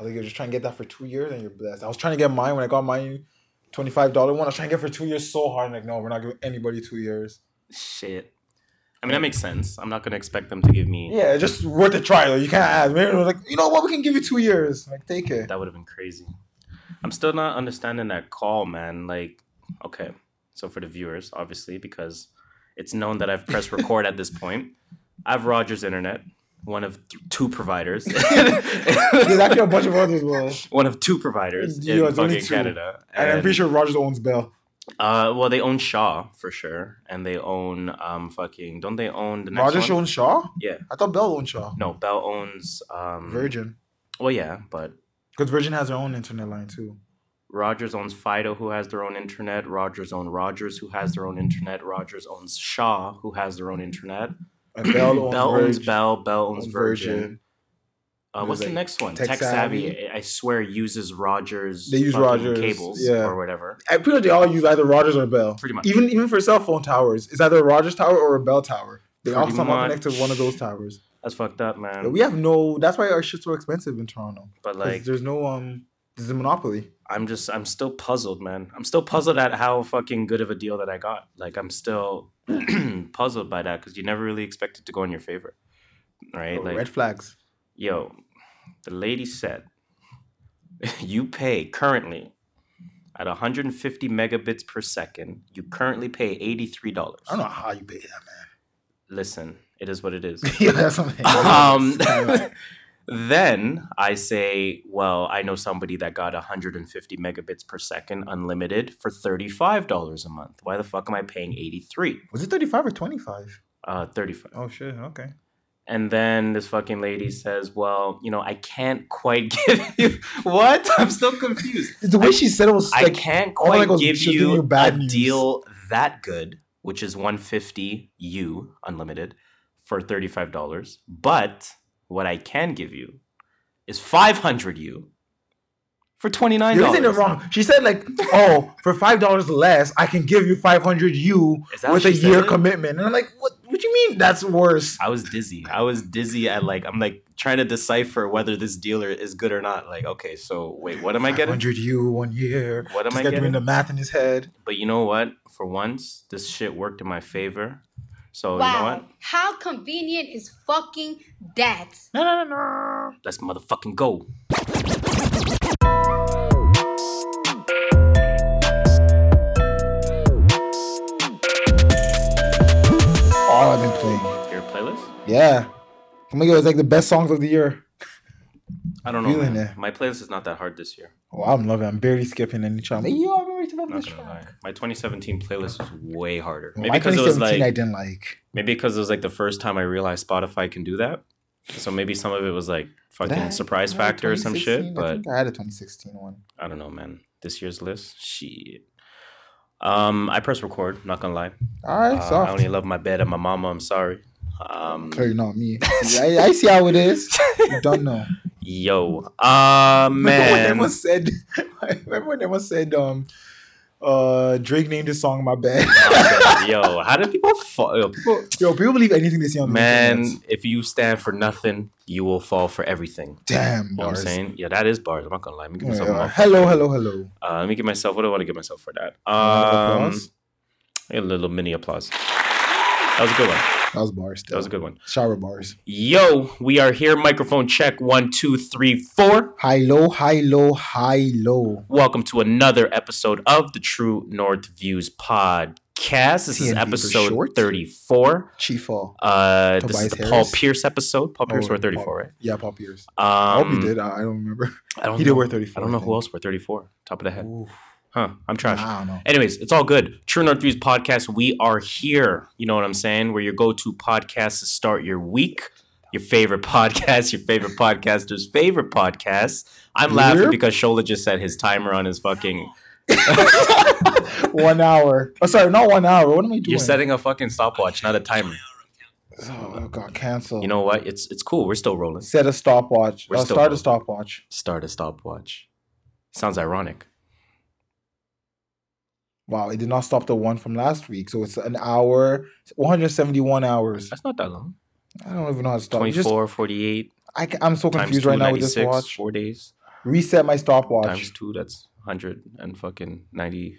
I think you're just trying to get that for two years and you're blessed. I was trying to get mine when I got mine twenty five dollar one. I was trying to get for two years so hard. I'm like, no, we're not giving anybody two years. Shit. I mean, that makes sense. I'm not gonna expect them to give me. Yeah, just worth a try though. You can't ask. Maybe like, you know what, we can give you two years. Like, take it. That would have been crazy. I'm still not understanding that call, man. Like, okay, so for the viewers, obviously, because it's known that I've pressed record at this point. I have Rogers Internet, one of th- two providers. There's actually a bunch of others, bro. one of two providers Yeah, in fucking. Canada. And I'm pretty sure Rogers owns Bell. Uh, well, they own Shaw for sure, and they own um fucking. Don't they own the next Rogers one? owns Shaw. Yeah. I thought Bell owned Shaw. No, Bell owns um Virgin, Well, yeah, but because Virgin has their own internet line too. Rogers owns Fido, who has their own internet. Rogers owns Rogers, who has their own internet. Rogers owns Shaw, who has their own internet. Bell owns, Bell owns Bell. Bell owns owns Virgin. Uh, what's the next one? Tech Tech, Savvy. Savvy. I- swear uses Rogers. They use Rogers, cables yeah. or whatever. I pretty much they all use either Rogers or Bell. Pretty much. Even even for cell phone towers, it's either a Rogers tower or a Bell tower. They all somehow connect to one of those towers. That's fucked up, man. Yeah, we have no. That's why our shit's so expensive in Toronto. But like, there's no um. There's a monopoly. I'm just, I'm still puzzled, man. I'm still puzzled at how fucking good of a deal that I got. Like, I'm still puzzled by that because you never really expect it to go in your favor, right? Oh, like, red flags. yo, the lady said you pay currently at 150 megabits per second. You currently pay eighty-three dollars. I don't know how you pay that, man. Listen, it is what it is. yeah, that's something. um, then I say, well, I know somebody that got 150 megabits per second unlimited for $35 a month. Why the fuck am I paying 83? Was it 35 or 25? Uh, 35. Oh shit. Okay. And then this fucking lady says, well, you know, I can't quite give you what? I'm still confused. The way she said it was I can't quite was give you you bad a news. deal that good, which is 150 U unlimited for $35. But what I can give you is 500 U for $29. You're getting it wrong. She said like, "Oh, for five dollars less, I can give you 500 U Is that with a year commitment." And I'm like, "What? What do you mean? That's worse." I was dizzy. I was dizzy at like I'm like trying to decipher whether this dealer is good or not. Like, okay, so wait, what am I getting? 500 U one year. What am Just I got doing the math in his head. But you know what? For once, this shit worked in my favor. So you know wow. what? How convenient is fucking that? No, no, no, no. Let's motherfucking go. All I've been playing. Your playlist? Yeah. Oh my god, it's like the best songs of the year. I don't know. Feeling man. it. My playlist is not that hard this year. Oh, I'm loving. it. I'm barely skipping any track. Like, Yo, I'm ready to love Not this gonna lie. My 2017 playlist was way harder. Maybe My because it was 2017 I like didn't like. maybe because it was like the first time I realized Spotify can do that. So maybe some of it was like fucking Did I- surprise I factor or some 2016? shit. I But think I had a 2016 one. I don't know, man. This year's list, shit. Um, I press record. Not gonna lie. All right, Uh, I only love my bed and my mama. I'm sorry. Um, Clearly not me. I, I see how it is. You don't know. yo, uh, Remember when man. everyone said, remember when everyone said, um, uh, Drake named his song "My Bad." yo, how do people fall? Yo, people, Yo, people believe anything they see on the man, internet. if you stand for nothing, you will fall for everything. Damn You know what I'm saying? Yeah, that is bars. I'm not gonna lie. Let me give Yeah, myself mouthful. hello, hello, hello. Uh, let me give myself. What do I want to give myself for that? Um, a little mini applause. That was a good one. That was bars. That was a good one. Shower bars. Yo, we are here. Microphone check. One, two, three, four. High low, high low, high low. Welcome to another episode of the True North Views podcast. This is TNV for episode short. 34. Chief. Uh, this is Tobias the Paul Harris. Pierce episode. Paul Pierce Oh, wore 34, Paul- right? Yeah, Paul Pierce. Um, I hope he did. I, I don't remember. I don't He did know. wear 34. I don't know I who think. else wore 34. Top of the head. Ooh, Huh. I'm trash. I don't know. Anyways, it's all good. True North Views podcast. We are here. You know what I'm saying? We're your go-to podcast to start your week. Your favorite podcast, your favorite podcaster's favorite podcast. I'm laughing because Shola just set his timer on his fucking. one hour. Oh, sorry, not one hour. What am I doing? You're setting a fucking stopwatch, not a timer. Oh, God, cancel. You know what? It's it's cool. We're still rolling. set a stopwatch. We're Uh, start a stopwatch. Start a stopwatch. Sounds ironic. Wow, it did not stop the one from last week. So it's an hour, 171 hours. That's not that long. I don't even know how to stop. It's Just, 48 I, am so confused right now with this watch. Four days. Reset my stopwatch. times two. That's hundred and fucking ninety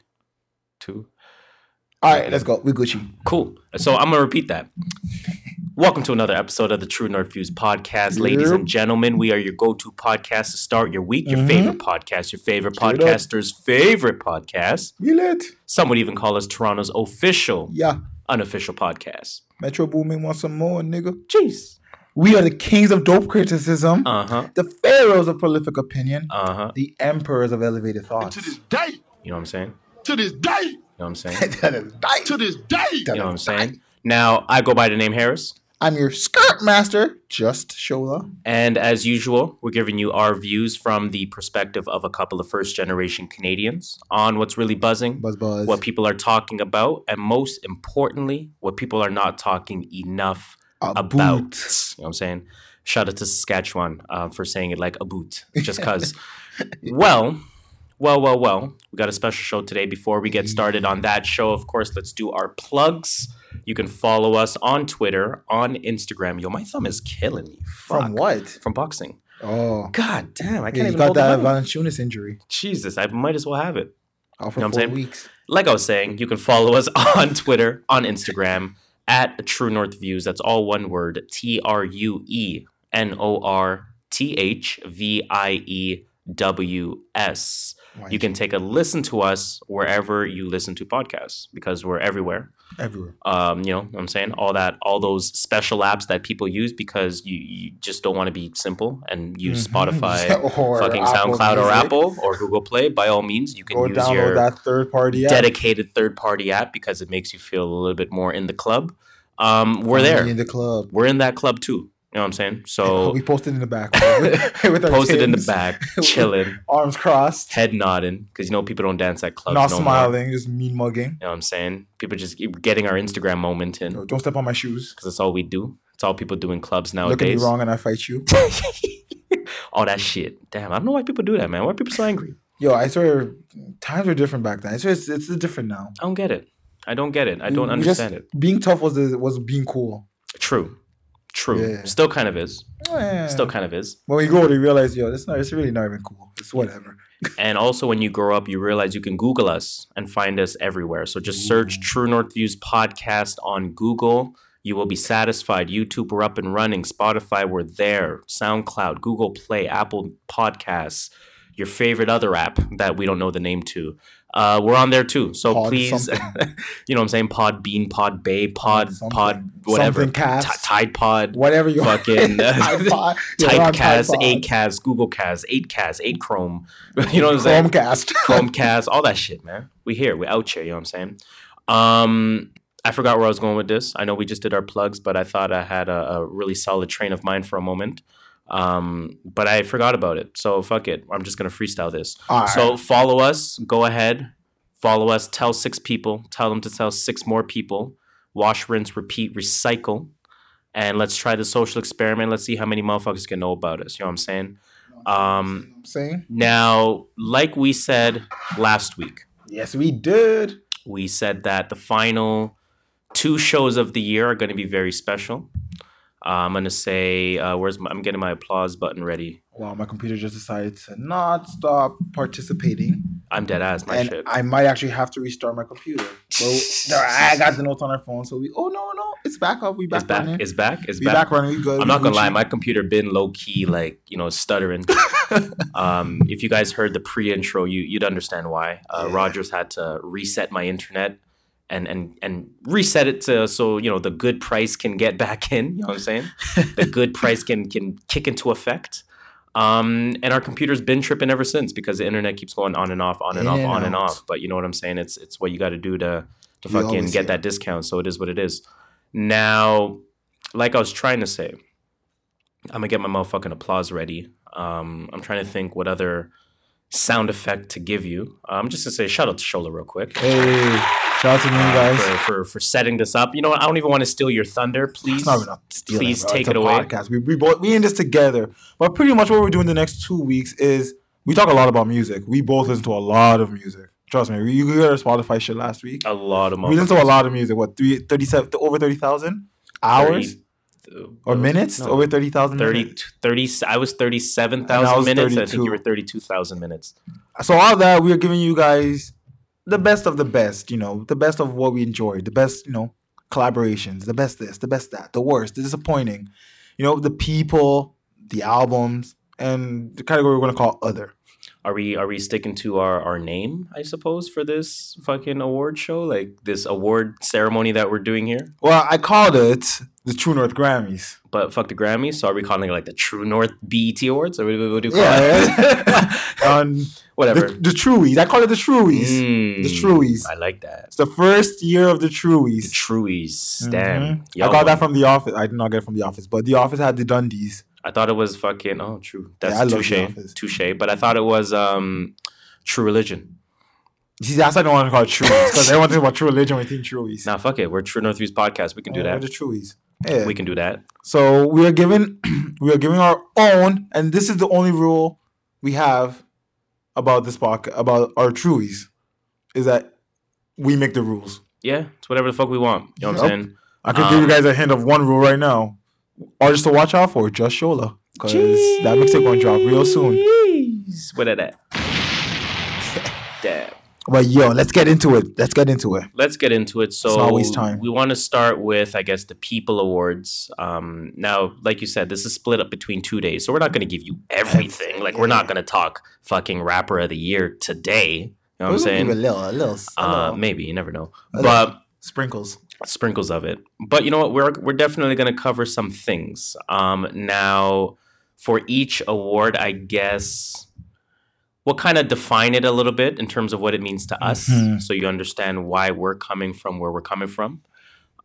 two. All right, let's um, go. We Gucci. Cool. So I'm gonna repeat that. Welcome to another episode of the True North Views podcast, ladies and gentlemen. We are your go-to podcast to start your week. Your Mhm. favorite podcast, your favorite Straight up. podcaster's favorite podcast. We lit. Some would even call us Toronto's official, Yeah. unofficial podcast. Metro Boomin wants some more, nigga. Jeez. We are the kings of dope criticism, Uh huh. the pharaohs of prolific opinion, Uh huh. the emperors of elevated thoughts. to this day, You know what I'm saying? to this day, You know what I'm saying? That is right. to this day. You know what I'm saying? Now I go by the name Harris. I'm your skirt master, Just Shola. And as usual, we're giving you our views from the perspective of a couple of first generation Canadians on what's really buzzing, Buzz buzz. what people are talking about, and most importantly, what people are not talking enough A about. boot. You know what I'm saying? Shout out to Saskatchewan uh, for saying it like a boot, just because. well, well, well, well, we got a special show today. Before we get started on that show, of course, let's do our plugs. You can follow us on Twitter, on Instagram. Yo, my thumb is killing me. From what? From boxing. Oh. God damn, I can't Yeah, you even got hold that. Valanciunas injury. Jesus, I might as well have it. Out for You know four weeks. Like I was saying, you can follow us on Twitter, on Instagram, at True North Views. That's all one word T R U E N O R T H V I E W S. You can take a listen to us wherever you listen to podcasts because we're everywhere. everywhere. Um, you know what I'm saying? All that, all those special apps that people use because you, you just don't want to be simple and use Mhm. Spotify, Or fucking Apple SoundCloud or Apple or Google Play. By all means, you can Or use download your that third party app. dedicated third party app because it makes you feel a little bit more in the club. Um, we're there. in the club. We're in that club too. You know what I'm saying? So we posted in the back. with, with our posted in the back, chilling, arms crossed, head nodding, because you know people don't dance at clubs. not no More. smiling, just mean mugging. You know what I'm saying? People just keep getting our Instagram moment in No, Don't step on my shoes. because that's all we do. It's all people do in clubs nowadays. Look at me wrong and I fight you. all that shit. Damn, I don't know why people do that, man. Why are people so angry? Yo, I swear, times were different back then. I swear, it's, it's different now. I don't get it. I don't get it. I don't We just- understand it. Being tough was the, was being cool. True. True. Yeah. Still kind of is. Eh. Still kind of is. When we go, you realize, yo, it's not. It's really not even cool. It's whatever. And also, when you grow up, you realize you can Google us and find us everywhere. So just search True North Views Podcast on Google. You will be satisfied. YouTube, we're up and running. Spotify, we're there. SoundCloud, Google Play, Apple Podcasts, your favorite other app that we don't know the name to. Uh, we're on there too. So Pod please, you know what I'm saying? Pod Bean, Pod Bay, Pod, something. Pod, whatever. Ti- Tide Pod, Whatever you Fucking, uh, iPod. Yeah, we're Typecast. 8Cast, Google Cast, 8Cast, 8 Chrome. You know what I'm saying? Chromecast. Chromecast, all that shit, man. We here, we out here. You know what I'm saying? Um, I forgot where I was going with this. I know we just did our plugs, but I thought I had a, a really solid train of mind for a moment. Um, but I forgot about it. So fuck it. I'm just gonna freestyle this. Right. So follow us. Go ahead. Follow us. Tell six people. Tell them to tell six more people. Wash, rinse, repeat, recycle. And let's try the social experiment. Let's see how many motherfuckers can know about us. You know what I'm saying? Um, I'm saying now, like we said last week, yes, we did. we said that the final two shows of the year are going to be very special. Uh, I'm going to say, uh, where's my, I'm getting my applause button ready. Wow, my computer just decided to not stop participating, I'm dead ass, my and shit. I might actually have to restart my computer. But I got the notes on our phone, so we. Oh no, no, it's back up. We back, it's back. running. It's back. It's we back. back. running. We good. I'm not gonna lie, my computer been low key, like you know, stuttering. um, if you guys heard the pre-intro, you you'd understand why. Uh, Yeah. Rogers had to reset my internet and and and reset it to so you know the good price can get back in. You know what I'm saying? the good price can can kick into effect. Um, and our computer's been tripping ever since because the internet keeps going on and off, on and In off, and on and off. But you know what I'm saying? It's it's what you got to do to to We fucking get that discount. So it is what it is. Now, like I was trying to say, I'm gonna get my motherfucking applause ready. Um, I'm trying to think what other sound effect to give you. I'm just gonna say shout out to Shola real quick. Hey, shout out to you uh, guys. for, for for setting this up. You know what? I don't even want to steal your thunder. Please, It's not stealing, please bro. take it away. Podcast. We we both we in this together. But pretty much what we're doing the next two weeks is we talk a lot about music. We both listen to a lot of music. Trust me. We, you heard our Spotify shit last week. a lot of music. We listen to a lot of music. What three thirty seven over thirty thousand hours? or minutes No. over thirty thousand. 30, 30 I was 37,000 minutes. and I think you were 32,000 minutes. So all that we are giving you guys the best of the best. You know, the best of what we enjoyed. The best, you know, collaborations. The best this. The best that. The worst. The disappointing. You know, the people, the albums, and the category we're gonna call other. Are we are we sticking to our, our name, I suppose, for this fucking award show? Like this award ceremony that we're doing here? Well, I called it the True North Grammys. But fuck the Grammys, so are we calling it like the True North BET Awards? Or what, do you call Yeah. it? um, Whatever. the, the Truies. I call it the Truies. Mm, The Truies. I like that. It's the first year of the Truies. The Truies. Truies. Damn. Mhm. I got that from the office. I did not get it from the office, but the office had the Dundies. I thought it was fucking. Oh, true. That's The touche. Touche. But I thought it was um, True Religion. See, that's why I don't want to call it Truies because everyone thinks about True Religion when they think Truies. Nah, fuck it. We're True North Views podcast. We can do Yeah, that. we're The Truies. Yeah. We can do that. So we are giving we are giving our own, and this is the only rule we have about this podcast about our Truies, is that we make the rules. Yeah, it's whatever the fuck we want. You know what I'm saying? I can give you Um, guys a hint of one rule right now. Artists to watch out for, just Shola. Because that mixtape gonna drop real soon. What at that? Damn. But yo, let's get into it. Let's get into it. Let's get into it. So not waste time. we want to start with, I guess, the People Awards. Um, now, like you said, this is split up between two days, so we're not going to give you everything. Like, we're not going to talk fucking Rapper of the Year today. You know what I'm saying? A little, a little, a Uh, little maybe you never know, but sprinkles. sprinkles of it. But you know what? We're we're definitely going to cover some things. Um, now, for each award, I guess we'll kind of define it a little bit in terms of what it means to us, Mhm. so you understand why we're coming from where we're coming from.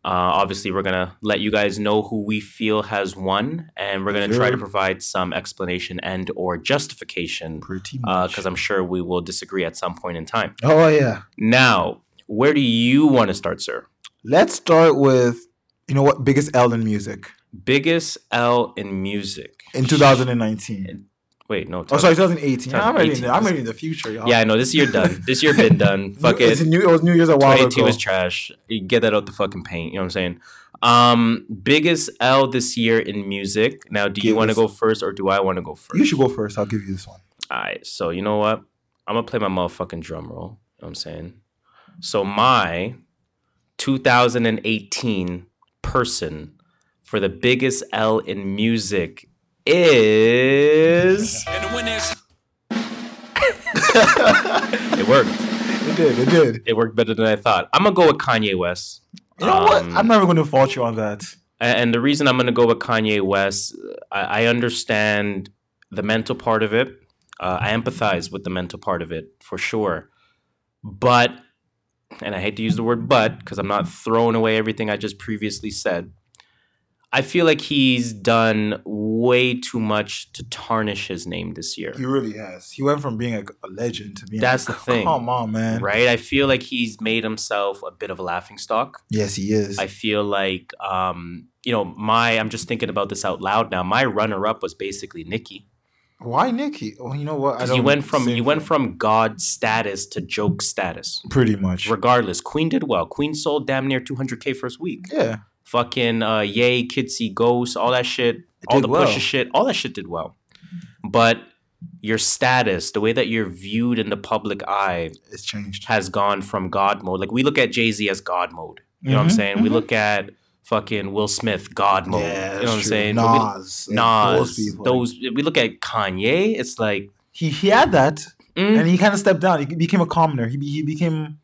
Uh, obviously, we're gonna let you guys know who we feel has won, and we're gonna try to provide some explanation and or justification because I'm sure we will disagree at some point in time. oh yeah. Now, where do you want to start, sir? Let's start with you know what biggest L in music Biggest L in music in 2019. Wait, no. Oh, sorry, 2018. I'm already, in the, I'm already in the future, y'all. Yeah, I know. This year done. This year been done. Fuck It it. New, it was New Year's a while 2018 ago. was trash. You get that out the fucking paint. You know what I'm saying? Um, biggest L this year in music. Now, do you want to go first or do I want to go first? You should go first. I'll give you this one. All right. So you know what? I'm gonna play my motherfucking drum roll. You know what I'm saying? So my 2018 person for the biggest L in music is. And the winners. It worked. It did. It did. It worked better than I thought. I'm gonna go with Kanye West. You know what? Um, I'm never going to fault you on that. And the reason I'm going to go with Kanye West, I, I understand the mental part of it. Uh, I empathize with the mental part of it for sure. But, and I hate to use the word but because I'm not throwing away everything I just previously said. I feel like he's done way too much to tarnish his name this year. He really has. He went from being a, a legend to being. That's the thing. Come on, man. Right? I feel like he's made himself a bit of a laughing stock. Yes, he is. I feel like um, you know, my I'm just thinking about this out loud now. My runner up was basically Nicki. Why Nicki? Well, you know what? Because you went from you went from God status to joke status. pretty much. Regardless, Queen did well. Queen sold damn near 200k first week. Yeah, Fucking uh, yay, Kids Ghost, all that shit, all the well. Pusha shit, all that shit did well. But your status, the way that you're viewed in the public eye, it's changed. has gone from God mode. Like we look at Jay Z as God mode. You know what I'm Mhm, saying? We mhm. look at fucking Will Smith God mode. Yeah, you know what I'm saying? But we- Nas, Nas, those those we look at Kanye. It's like he he had that, mm, and he kind of stepped down. He became a commoner. He he became,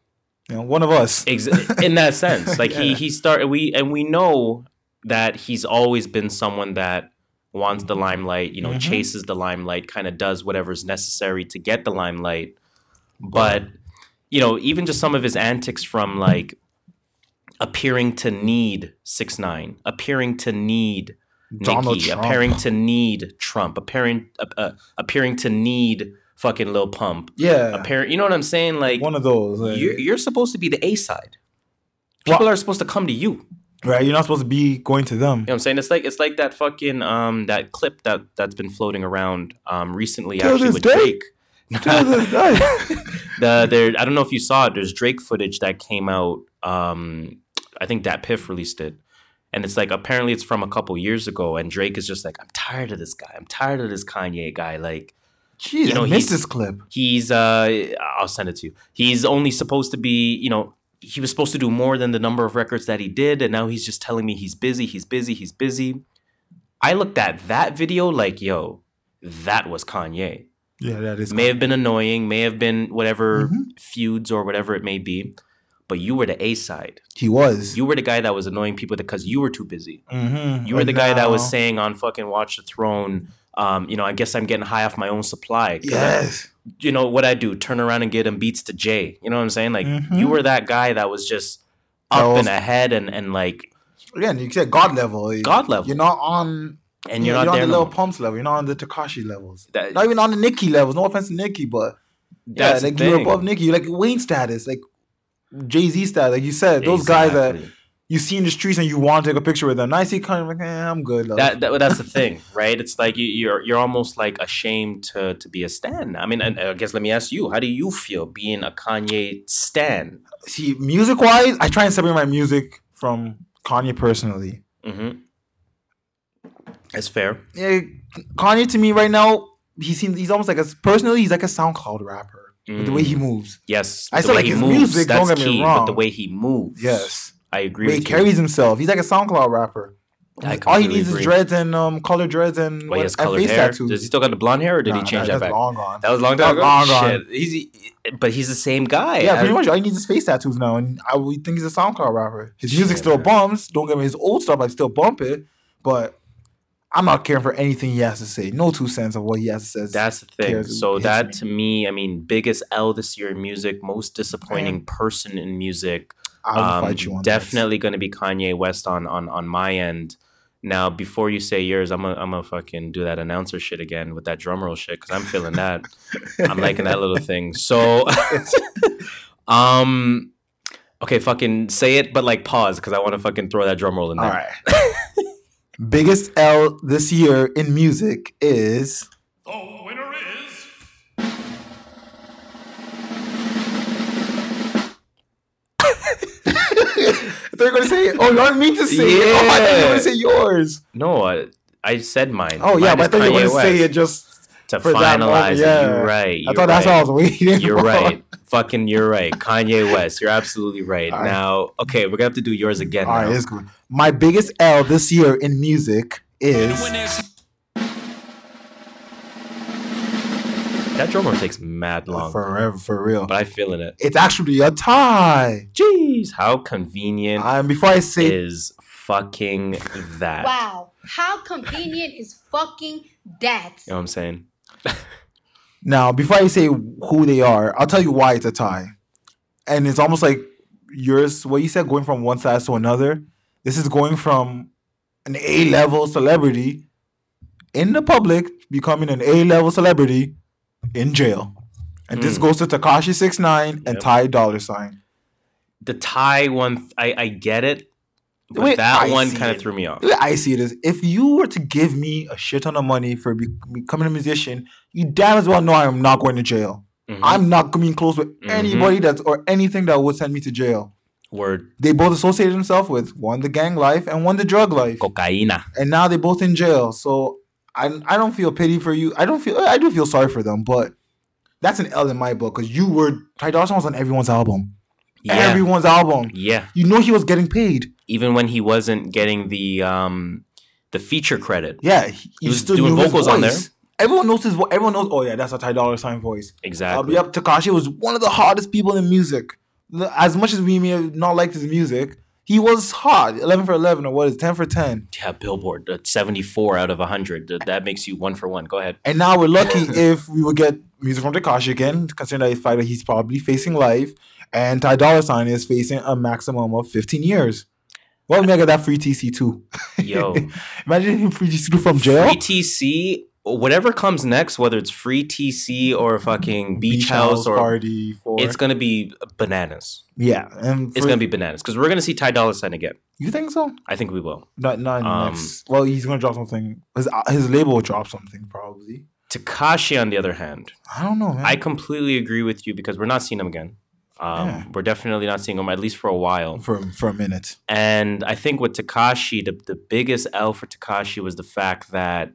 you know, one of us. ex- in that sense. Like he Yeah. he started. We and we know that he's always been someone that wants the limelight. You know, Mhm. chases the limelight. Kind of does whatever's necessary to get the limelight. But you know, even just some of his antics from like appearing to need six nine, appearing to need Donald Nicki, Trump. appearing to need Trump, appearing uh, uh, appearing to need fucking Lil Pump, Yeah, appearing. You know what I'm saying? Like one of those. like- you're, you're supposed to be the A side. People are supposed to come to you. Right. You're not supposed to be going to them. You know what I'm saying? It's like it's like that fucking um that clip that that's been floating around um recently Till actually with day? Drake. To this day. the there I don't know if you saw it. There's Drake footage that came out. Um, I think that Piff released it, and it's like apparently it's from a couple years ago, and Drake is just like, I'm tired of this guy. I'm tired of this Kanye guy. Like Jeez, You know, I missed he's- this clip. he's uh, I'll send it to you. He's only supposed to be, you know. He was supposed to do more than the number of records that he did, and now he's just telling me he's busy, he's busy, he's busy. I looked at that video like, yo, that was Kanye. Yeah, that is. may have been annoying, may have been whatever Mhm. feuds or whatever it may be, but you were the A side. He was. You were the guy that was annoying people because you were too busy. Mhm. You were And the guy that was saying on fucking Watch the Throne, um, you know, I guess I'm getting high off my own supply. 'Cause I- Yes. you know what I do? Turn around and get him beats to Jay. You know what I'm saying? Like Mhm. you were that guy that was just up was- and ahead and and like Again, you said God level. God level. You're not on. and you're not on the no little pumps level. You're not on the Tekashi levels. That- Not even on the Nicki levels. No offense to Nicki, but yeah, like you're above Nicki. You're like Wayne status, like Jay Z status. Like you said, those guys that you see in the streets and you want to take a picture with them. And I see kind of like, eh, I'm good. Love. that, that that's the thing, right? It's like you, you're you're almost like ashamed to to be a stan. I mean, and I guess let me ask you, how do you feel being a Kanye stan? see, music wise, I try and separate my music from Kanye personally. Mm-hmm. It's fair. Yeah, Kanye to me right now, he seems he's almost like a personally he's like a SoundCloud rapper. With the way he moves. Yes, I still like he his moves, music, That's don't get me key. But the way he moves, Yes. I agree. Way he carries himself. He's like a SoundCloud rapper. All he needs agree. is dreads and um color dreads and, Well, what, he has and colored face hair. tattoos. Does he still got the blonde hair, or did he change that, that back? long gone. That was long time ago. long gone. Shit, he's but he's the same guy. Yeah, I- pretty much. All he needs is face tattoos now, and I think he's a SoundCloud rapper. His music still bumps. Don't get me his old stuff. I still bump it, but I'm not caring for anything he has to say. No two cents of what he has to say. That's the thing. So that to me, I mean, biggest L this year in music, most disappointing person in music. I will um, fight you on definitely going to be Kanye West on on on my end. Now, before you say yours, I'm gonna I'm gonna fucking do that announcer shit again with that drum roll shit because I'm feeling that. I'm liking that little thing. So, um, okay, fucking say it, but like pause because I want to fucking throw that drum roll in there. right. Biggest L this year in music is The winner is. I thought you were gonna say it. Oh, you wanted me to say it. Oh, I thought you were Yeah. gonna say yours. No, I, I said mine. Oh yeah, Mine but I is thought you were gonna say it just to for that moment, finalize it. yeah. You're right. I you're thought that's right. all I was waiting You're for. right. Fucking, you're right. Kanye West. You're absolutely right. All right. Now, okay, we're gonna have to do yours again. All right, now. it's good. My biggest L this year in music is that drum roll takes mad long, forever for real. but I'm feeling it. It's actually a tie. Jeez, how convenient And before I say is fucking that? Wow. How convenient is fucking that? You know what I'm saying? now, before I say who they are, I'll tell you why it's a tie. And it's almost like yours, what you said, going from one side to another. This is going from an A level celebrity in the public becoming an A level celebrity in jail. And this Mm. goes to Tekashi Six Nine and Yep. Ty Dolla Sign. The tie one, I, I get it, but Wait, that I one kind of threw me off. I see it is, if you were to give me a shit ton of money for be- becoming a musician, you damn as well know I am not going to jail. Mhm. I'm not coming close with Mhm. anybody that's or anything that would send me to jail. Word They both associated themselves with one the gang life and one the drug life, cocaína. and now they're both in jail. So I I don't feel pity for you. I don't feel I do feel sorry for them, but that's an L in my book because you were Ty Dolla Sign was on everyone's album, Yeah, everyone's album. yeah. You know he was getting paid. Even when he wasn't getting the um the feature credit. Yeah, he, He was still doing vocals on there. Everyone knows his. Everyone knows. Oh yeah, that's a Ty Dolla Sign voice. Exactly. Uh, yep, Tekashi was one of the hardest people in music. As much as we may have not liked his music, he was hot. Eleven for eleven, or what is it, ten for ten? Yeah, Billboard, uh, 74 out of 100. That, that makes you one for one. Go ahead. And now we're lucky if we would get music from Tekashi again, considering that he's fighter, he's probably facing life, and Ty Dolla Sign is facing a maximum of fifteen years. Well, we may get that free TC too. Yo, Imagine him free TC from jail. free TC, whatever comes next, whether it's free TC or fucking Beach, House, or party for it's going to be bananas. yeah, and It's going to be bananas because we're going to see Ty Dolla Sign again. You think so? I think we will. Not not Um, next. Well, he's gonna drop something. His his label will drop something probably. Tekashi, on the other hand, I don't know, man. I completely agree with you because we're not seeing him again. Um, Yeah. We're definitely not seeing him at least for a while. for for a minute. And I think with Tekashi, the, the biggest L for Tekashi was the fact that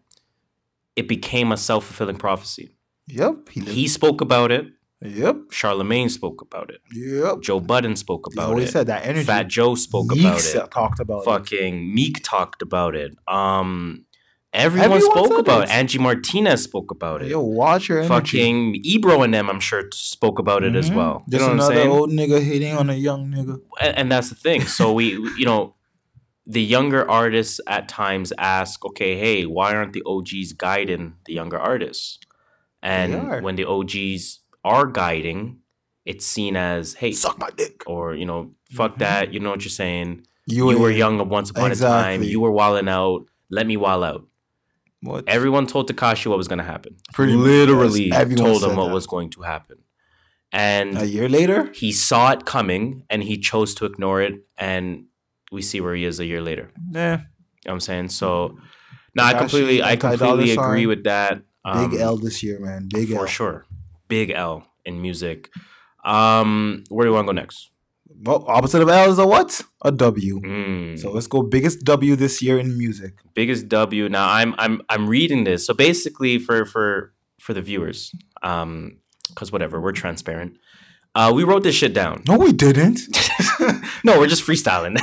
it became a self fulfilling prophecy. Yep. He, He spoke about it. Yep. Charlemagne spoke about it. Yep. Joe Budden spoke He about always it. said that energy. Fat Joe spoke about it. Talked about it. Fucking Meek talked about it. Um, everyone, Everyone spoke about it. it. Angie Martinez spoke about it. Yo, watch your energy. Fucking Ebro and them, I'm sure, spoke about it as Mhm. well. You Just know what I'm another old nigga hitting on a young nigga. and, and that's the thing. So we, you know, the younger artists at times ask, okay, hey, why aren't the OGs guiding the younger artists? And when the OGs are guiding, it's seen as, hey, Suck my dick. or you know, fuck Mhm. that. You know what you're saying? You, were young once upon a time. You were wilding out. Let me wild out. What? Everyone told Tekashi what was going to happen. Pretty literally yes. Told him what that. was going to happen, and a year later. he saw it coming and he chose to ignore it and we see where he is a year later you Yeah. know i'm saying so no i completely i Anti-Dollar completely Sign. agree with that Big Um, L this year, man. Big for L. For sure big l in music um where do you want to go next Well, opposite of L is a what? A W. Mm, So let's go biggest W this year in music. biggest w now i'm i'm i'm reading this so basically for for for the viewers um because whatever we're transparent uh we wrote this shit down No, we didn't. no, we're just freestyling.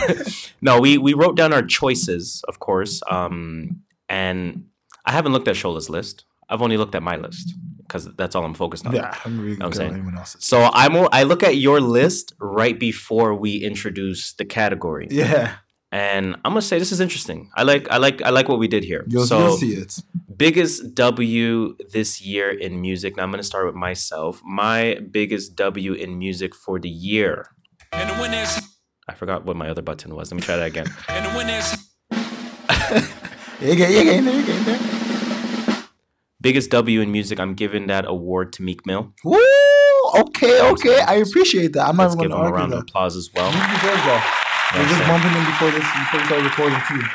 no, we we wrote down our choices, of course. Um, and I haven't looked at Shola's list. I've only looked at my list because that's all I'm focused on. yeah, I'm really I'm saying. anyone else's. So I'm I look at your list right before we introduce the category, Yeah, and I'm gonna say this is interesting. I like I like I like what we did here. you'll, so you'll see it. biggest W this year in music. Now I'm gonna start with myself. My biggest W in music for the year. And the winners, I forgot what my other button was. Let me try that again. and the winners, you get, you get in there, you get in there. biggest W in music, I'm giving that award to Meek Mill. Woo! Okay, okay. I appreciate that. I'm not Let's even give going him a argue round of applause as well. He deserves that. You know We're just I'm saying? bumping him before this before we start recording too.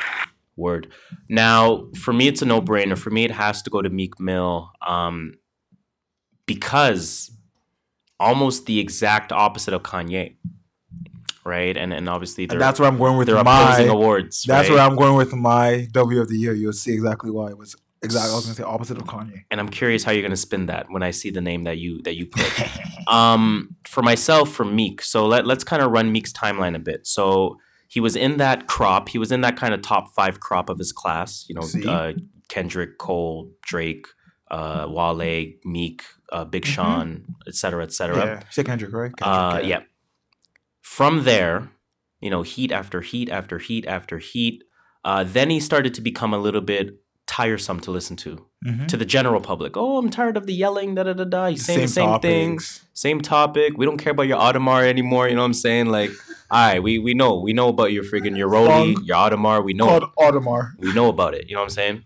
Word. Now, for me, it's a no brainer. For me, it has to go to Meek Mill um, because almost the exact opposite of Kanye. Right? And and obviously, And that's where I'm going with they're my. opposing awards. That's right? where I'm going with my W of the year. You'll see exactly why it was exactly. I was going to say opposite of Kanye. and I'm curious how you're gonna spin that when I see the name that you that you put. um, for myself, for Meek. So let let's kind of run Meek's timeline a bit. So he was in that crop. He was in that kind of top five crop of his class. You know, uh, Kendrick, Cole, Drake, uh, Wale, Meek, uh, Big Mhm. Sean, et cetera, et cetera. Yeah, say Kendrick, right? Kendrick, Uh, yeah. From there, you know, heat after heat after heat after heat. Uh, then he started to become a little bit tiresome to listen to Mhm. to the general public. Oh, I'm tired of the yelling, da da da da. He's saying the same topics. same topic. We don't care about your Audemars anymore. You know what I'm saying? Like, all right, we we know we know about your friggin' your Rolly, your Audemars. We know Called Audemars. we know about it. You know what I'm saying?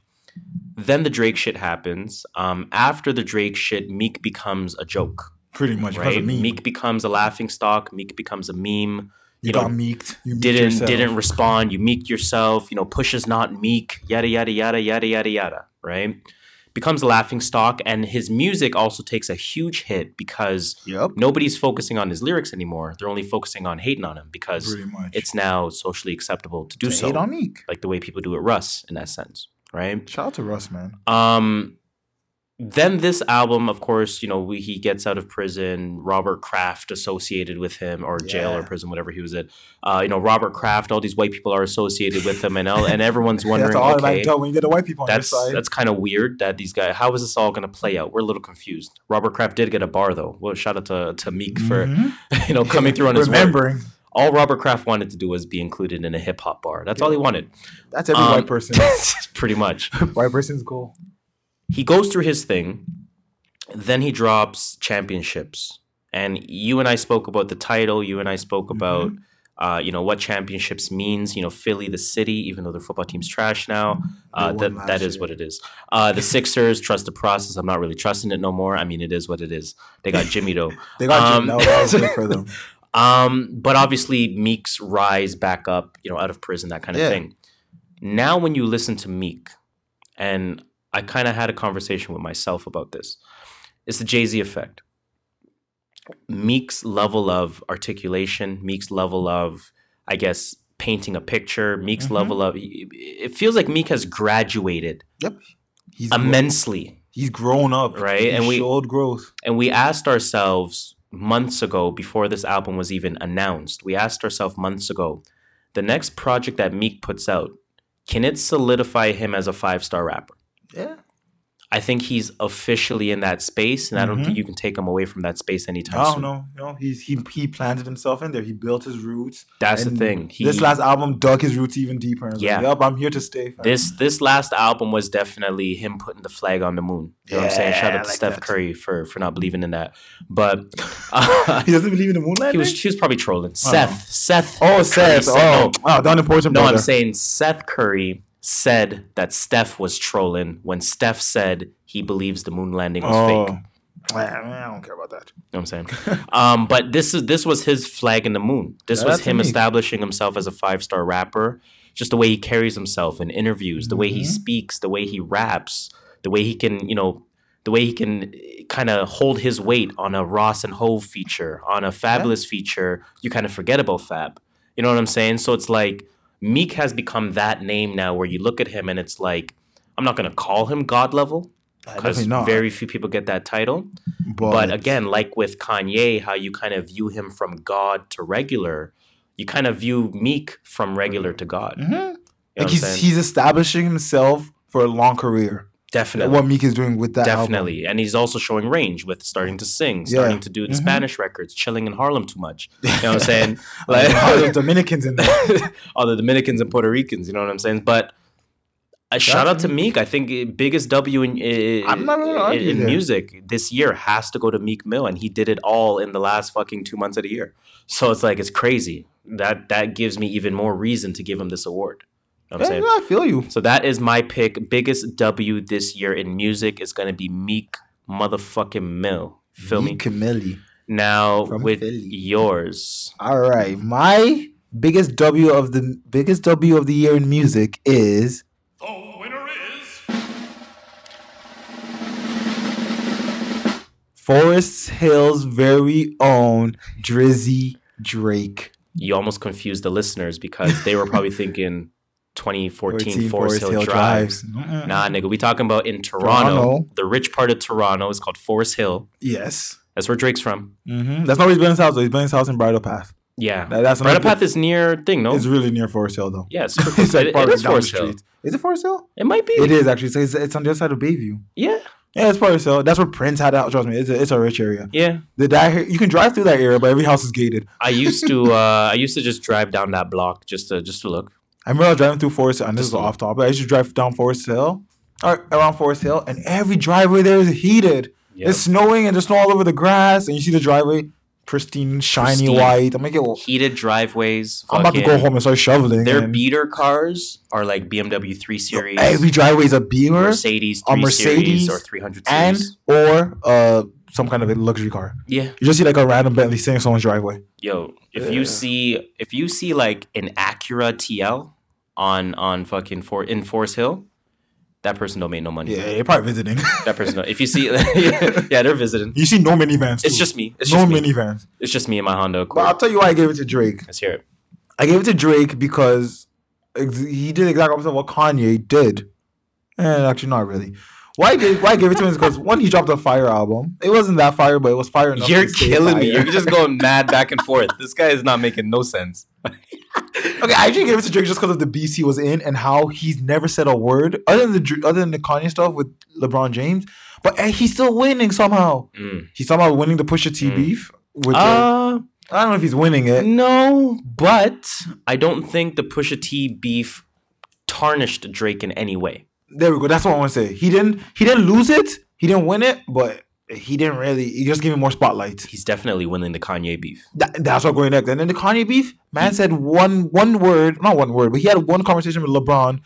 Then the Drake shit happens. Um, after the Drake shit, Meek becomes a joke, Pretty much. because right? of me. Meek becomes a laughing stock. Meek becomes a meme. you, you know, got meeked. You meeked Didn't yourself. didn't respond. You meeked yourself. You know, pushes not meek. Yada yada yada yada yada yada. Right? Becomes a laughing stock, and his music also takes a huge hit because Yep. nobody's focusing on his lyrics anymore. They're only focusing on hating on him because it's now socially acceptable to do To so, hate on Meek. like the way people do it Russ in that sense, right? Shout out to Russ, man. Um, then this album, of course, you know, we, he gets out of prison. Robert Kraft associated with him, or jail or prison, whatever he was at. Uh, you know, Robert Kraft. All these white people are associated with him, and all- and everyone's wondering, that's all okay, tell when you get the white people on that's your side. that's kind of weird that these guys. How is this all going to play out? We're a little confused. Robert Kraft did get a bar though. Well, shout out to to Meek for Mhm. you know coming through on his. Remembering. All Robert Kraft wanted to do was be included in a hip hop bar. That's all he wanted, That's every Um, white person. pretty much. white person's goal. He goes through his thing then he drops championships and you and i spoke about the title you and i spoke about uh, you know what championships means you know philly the city even though their football team's trash now uh, that, that is year. what it is uh, the sixers trust the process i'm not really trusting it no more i mean it is what it is they got jimmy though They got Um, you. No, that was good for them. um, but obviously Meek's rise back up, you know, out of prison, that kind of Yeah. thing. Now, when you listen to Meek, and I kind of had a conversation with myself about this, it's the Jay Z effect. Meek's level of articulation, Meek's level of, I guess, painting a picture, Meek's Mhm. level of, it feels like Meek has graduated Yep. He's immensely. he's grown up, Right, He and we- showed growth. And we asked ourselves months ago, before this album was even announced, we asked ourselves months ago, the next project that Meek puts out, can it solidify him as a five star rapper? Yeah. I think he's officially in that space, and I don't think you can take him away from that space anytime Oh soon. no, no. He's he he planted himself in there. He built his roots. That's the thing. He, this last album dug his roots even deeper. Yeah. like, Yup, I'm here to stay. fam." this this last album was definitely him putting the flag on the moon. You know what I'm saying? Shout Yeah, out to like Steph. Curry for for not believing in that. But uh, he doesn't believe in the moon landing. he was he was probably trolling. Seth Seth. oh, Curry Seth. Oh, oh, don't important. No, brother. I'm saying Seth Curry said that Steph was trolling when Steph said he believes the moon landing was Oh, fake. I don't care about that. You know what I'm saying? um, but this is this was his flag in the moon. This Yeah, was him unique. establishing himself as a five star rapper. Just the way he carries himself in interviews, the way he Mhm. speaks, the way he raps, the way he can, you know, the way he can kind of hold his weight on a Ross and Hov feature, on a Fabolous feature. You kind of forget about Fab. You know what I'm saying? So it's like Meek has become that name now, where you look at him and it's like, I'm not gonna call him God level uh, because very few people get that title. but, But again, like with Kanye, how you kind of view him from God to regular, you kind of view Meek from regular to God. Mm-hmm. You know like he's he's establishing himself for a long career. Definitely, What Meek is doing with that album. definitely, and he's also showing range with starting to sing, Yeah. starting to do the Mhm. Spanish records, chilling in Harlem too much. You know what I'm saying? Like, like all those Dominicans in there. all the Dominicans and Puerto Ricans. You know what I'm saying? But. A shout out to Meek. I think uh, biggest W in in, I'm not gonna in, in music this year has to go to Meek Mill, and he did it all in the last fucking two months of the year. So it's like it's crazy. That that gives me even more reason to give him this award. You know what I'm Yeah, saying? I feel you. So that is my pick. Biggest W this year in music is gonna be Meek motherfucking Mill. Feel me? Meek Camille. Now From with Philly. yours. All right, my biggest W of the biggest W of the year in music is The winner is. Forest Hill's very own Drizzy Drake. You almost confused the listeners because they were probably thinking 2014 14 Forest Hill, Drives. Mm-mm. Nah, nigga, we talking about in Toronto, Toronto. the rich part of Toronto is called Forest Hill. Yes. That's where Drake's from. Mm-hmm. That's not where he's building his house. Though. He's building his house in Bridle Path. Yeah, That- that's Bridle Path is near thing, no? It's really near Forest Hill, though. yeah, it's super close. like it, part of down Forest Hill. street. Is it Forest Hill? It might be. It is actually. So it's, it's on the other side of Bayview. Yeah, Yeah, it's Forest Hill. That's where Prince had out. Trust me, it's a, it's a rich area. yeah. The that you can drive through that area, but every house is gated. I used to. uh I used to just drive down that block just to just to look. I remember I was driving through Forest Hill, and this is off topic. I used to drive down Forest Hill, or around Forest Hill, and every driveway there is heated. Yeah. It's snowing, and there's snow all over the grass, and you see the driveway pristine, shiny Pristine. white. I'm like, yo, Heated driveways. I'm about to go home and start shoveling. Their and beater cars are like BMW 3 Series, every driveway is a Beamer Mercedes a Mercedes Series, or 300 and Series. or uh some kind of a luxury car. Yeah. You just see like a random Bentley sitting in someone's driveway. Yo, if Yeah. you see if you see like an Acura TL on on fucking for in Forest Hill, that person don't make no money. Yeah, you're probably visiting. That person, don't- if you see, yeah, they're visiting. you see no minivans. It's just me. It's no just me. minivans. It's just me and my Honda But I'll tell you why I gave it to Drake. Let's hear it. I gave it to Drake because he did exactly opposite of what Kanye did. And actually, not really. Why I gave, why I gave it to him is because one, he dropped a fire album. It wasn't that fire, but it was fire enough. You're killing me. fire. You're just going mad back and forth. This guy is not making no sense. okay. I actually gave it to Drake just because of the beast he was in and how he's never said a word other than the other than the Kanye stuff with LeBron James. But he's still winning somehow. Mm. He's somehow winning the Pusha T Mm. beef. With the, Uh, I don't know if he's winning it. no, but I don't think the Pusha T beef tarnished Drake in any way. There we go. That's what I want to say. He didn't. He didn't lose it. He didn't win it, but he didn't really. He just gave him more spotlight. He's definitely winning the Kanye beef. That, that's what going next. And then the Kanye beef. Man said one one word, not one word, but he had one conversation with LeBron.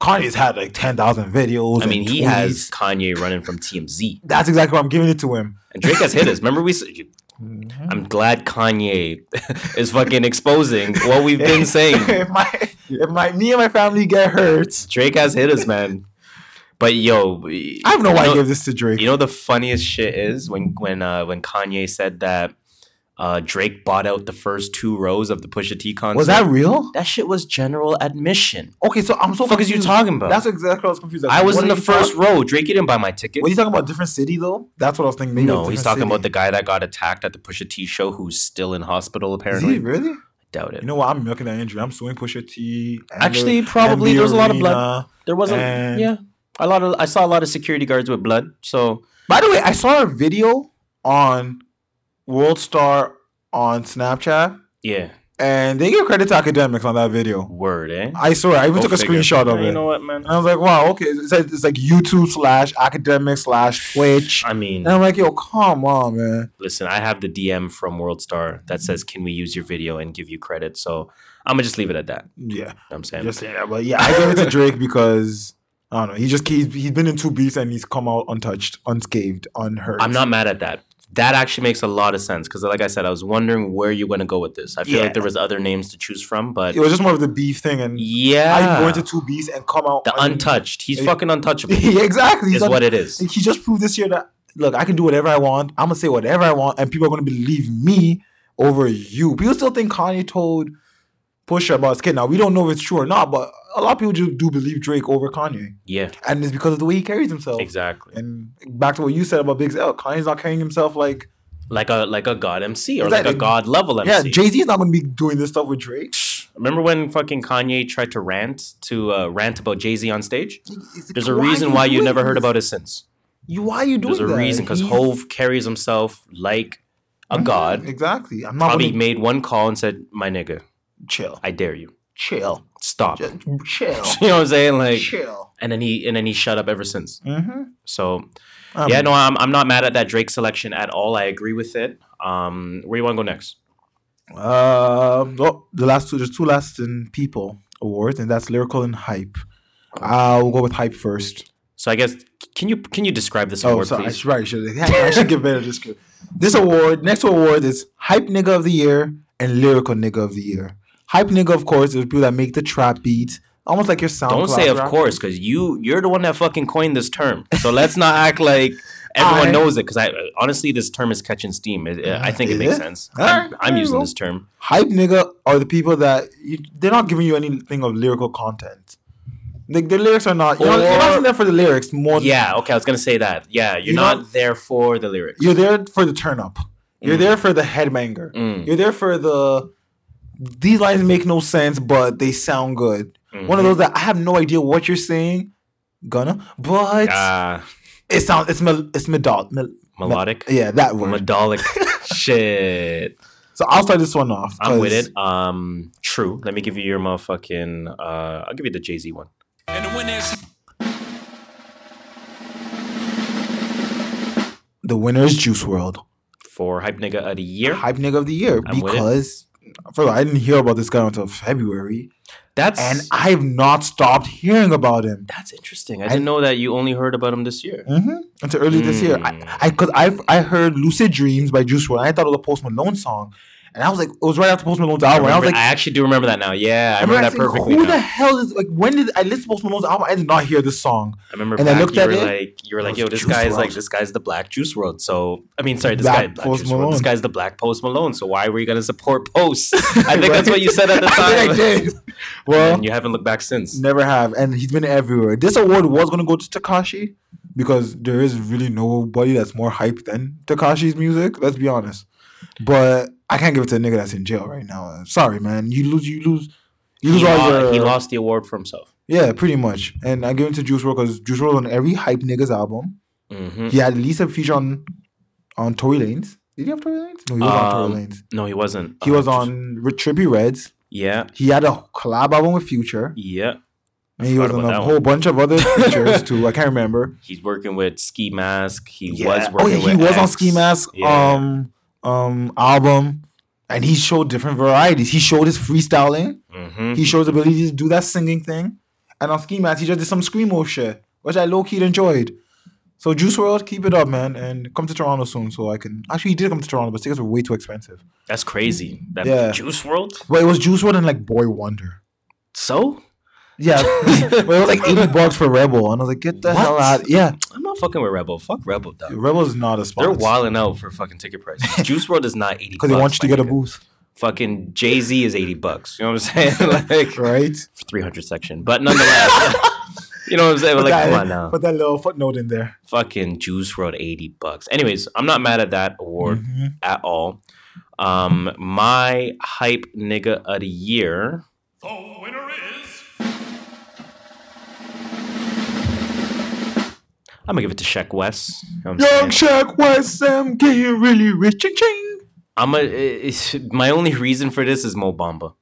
Kanye's had like ten thousand videos. I mean, he tweets. has Kanye running from TMZ, That's exactly what I'm giving it to him. and Drake has hit us. Remember, we. Mm-hmm. I'm glad Kanye is fucking exposing what we've been saying. if my if my me and my family get hurt, Drake has hit us, man. But yo, I have no you why I know- gave this to Drake. You know the funniest shit is when when uh, when Kanye said that uh, Drake bought out the first two rows of the Pusha T concert. was that real? that shit was general admission? Okay, so I'm so Fuck is you talking about? That's exactly what I was confused. Like, I was in the first talk- row. Drake didn't buy my ticket. What are you talking about different city though? That's what I was thinking. Maybe no, he's talking about the guy that got attacked at the Pusha T show, who's still in hospital Is apparently. he really? I doubt it. You know what? I'm milking that injury. I'm suing Pusha T. Actually, the- probably the there was a lot of blood. there wasn't. yeah, a lot of. I saw a lot of security guards with blood. So By the way, I saw a video on World Star on Snapchat, yeah, and they give credit to academics on that video. word, eh? I swear, I even Go took a figure. screenshot of Yeah, it. You know what, man? And I was like, wow, okay. It's like, it's like YouTube slash academic slash Twitch. I mean, And I'm like, yo, come on, man. listen, I have the DM from World Star that says, "Can we use your video and give you credit?" So I'm gonna just leave it at that. You know Yeah, what I'm saying, just yeah, but yeah, I gave it to Drake because I don't know. He just he's, he's been in two beats and he's come out untouched, unscathed, unhurt. I'm not mad at that. That actually makes a lot of sense because, like I said, I was wondering where you're gonna go with this. I feel Yeah. like there was other names to choose from, but It was just more of the beef thing, and yeah, I go into two beats and come out the un- untouched. He's Yeah. fucking untouchable. yeah, exactly. Is un- what it is. He just proved this year that look, I can do whatever I want. I'm gonna say whatever I want, and people are gonna believe me over you. People still think Kanye told Pusha about his kid. Now we don't know if it's true or not, but a lot of people just do believe Drake over Kanye, Yeah, and it's because of the way he carries himself. exactly. And back to what you said about Big L, Kanye's not carrying himself like Like a like a god MC or like a god level MC. yeah. Jay Z's not gonna be doing this stuff with Drake. Remember when fucking Kanye tried to rant to uh, rant about Jay Z on stage? There's a why reason why you never heard about it since. You why are you doing that? There's a that? reason because Hov carries himself like a god. Exactly. I'm not Probably gonna made one call and said, "My nigga, chill, I dare you, chill, stop." Just chill, you know what I'm saying? Like, chill. and then he and then he shut up ever since. Mm-hmm. So yeah, no, I'm I'm not mad at that Drake selection at all. I agree with it. Um, where you want to go next? Um, oh, the last two, there's two last in people awards, and that's lyrical and hype. I'll go with hype first. So I guess can you can you describe this Oh, award, I please? should, right, I should, I should give better description. This award, next award is hype nigga of the year and lyrical nigga of the year. Hype nigga, of course, is people that make the trap beats, almost like your SoundCloud. Don't say of course because you you're the one that fucking coined this term. So let's not act like everyone I- knows it because I honestly this term is catching steam. It, I think it makes it? sense. Alright, I'm, I'm using go. this term. Hype nigga are the people that you, they're not giving you anything of lyrical content. Like the lyrics are not. You're, not, you're not there for the lyrics more. than- Yeah, okay, I was gonna say that. Yeah, you're You not know- there for the lyrics. You're there for the turn up. You're Mm. there for the headbanger. Mm, You're there for the. These lines make no sense, but they sound good. One of mhm. those that I have no idea what you're saying, gonna, but Ah, it sounds it's mel, it's medol, mel, melodic, yeah that word. medolic shit. so I'll start this one off. I'm with 'cause it. Um, true. Let me give you your motherfucking. Uh, I'll give you the Jay Z one. And when there's The winner is Juice WRLD, for hype nigga of the year. hype nigga of the year, I'm with it. because first of all, I didn't hear about this guy until February, That's and I have not stopped hearing about him. that's interesting. I didn't know that you only heard about him this year. hmm Until early this year, I, Mm. I, I, I heard "Lucid Dreams" by Juice WRLD. I thought it was a Post Malone song, and I was like, it was right after Post Malone's I, album. and I was like, I actually do remember that now. Yeah, I remember that saying, perfectly. Who now. the hell is like? When did I listen to Post Malone's album? I did not hear this song. I remember And I looked you at were it, like, you were like, yo, this Juice guy's like, this guy's the Black Juice WRLD. So, I mean, sorry, this Black guy, Black Post Juice WRLD. This guy's the Black Post Malone. So why were you gonna support Post? I think that's what you said at the I time. I did. Well, and you haven't looked back since. never have, and he's been everywhere. This award was gonna go to Tekashi because there is really nobody that's more hype than Tekashi's music. Let's be honest. But I can't give it to a nigga that's in jail right now. Sorry, man. You lose. You lose. You lose He, all lo- your. he lost the award for himself. Yeah, pretty much. And I give it to Juice WRLD because Juice WRLD on every hype nigga's album. hmm He had at least a feature on on Tory Lanez. Did he have Tory Lanez? No, he was on Um, Tory Lanez. No, he wasn't. He Uh, was on Trippie Redd's. Yeah, He had a collab album with Future. yeah. And he was on a whole one. bunch of other features too. I can't remember. He's working with Ski Mask. He Yeah. was working. Oh yeah, he was on Ski Mask Yeah. um um album. And he showed different varieties. He showed his freestyling. Mhm. He showed his ability to do that singing thing. And on Ski Mask, he just did some screamo shit, which I low key enjoyed. So Juice WRLD, keep it up, man, and come to Toronto soon so I can. Actually, he did come to Toronto, but tickets were way too expensive. That's crazy. That Yeah. Juice WRLD. Well, it was Juice WRLD and like Boy Wonder. So Yeah, but it was like eighty bucks for Rebel, and I was like, get the What? hell out. Yeah, I'm not fucking with Rebel. Fuck Rebel, dog. Rebel is not a sponsor. They're wilding out for fucking ticket prices. Juice WRLD is not eighty because they want you to get a nigga. booth, Fucking Jay Z is eighty bucks. You know what I'm saying? like right? three hundred section, but nonetheless, you know what I'm saying? Put Like, that, come on now. Put that little footnote in there. Fucking Juice WRLD eighty bucks. Anyways, I'm not mad at that award Mhm. at all. Um, my hype nigga of the year. The I'm gonna give it to Sheck Wes. You know Young? Sheck Wes, I'm getting really rich. Ching ching. I'm a. My only reason for this is Mo Bamba.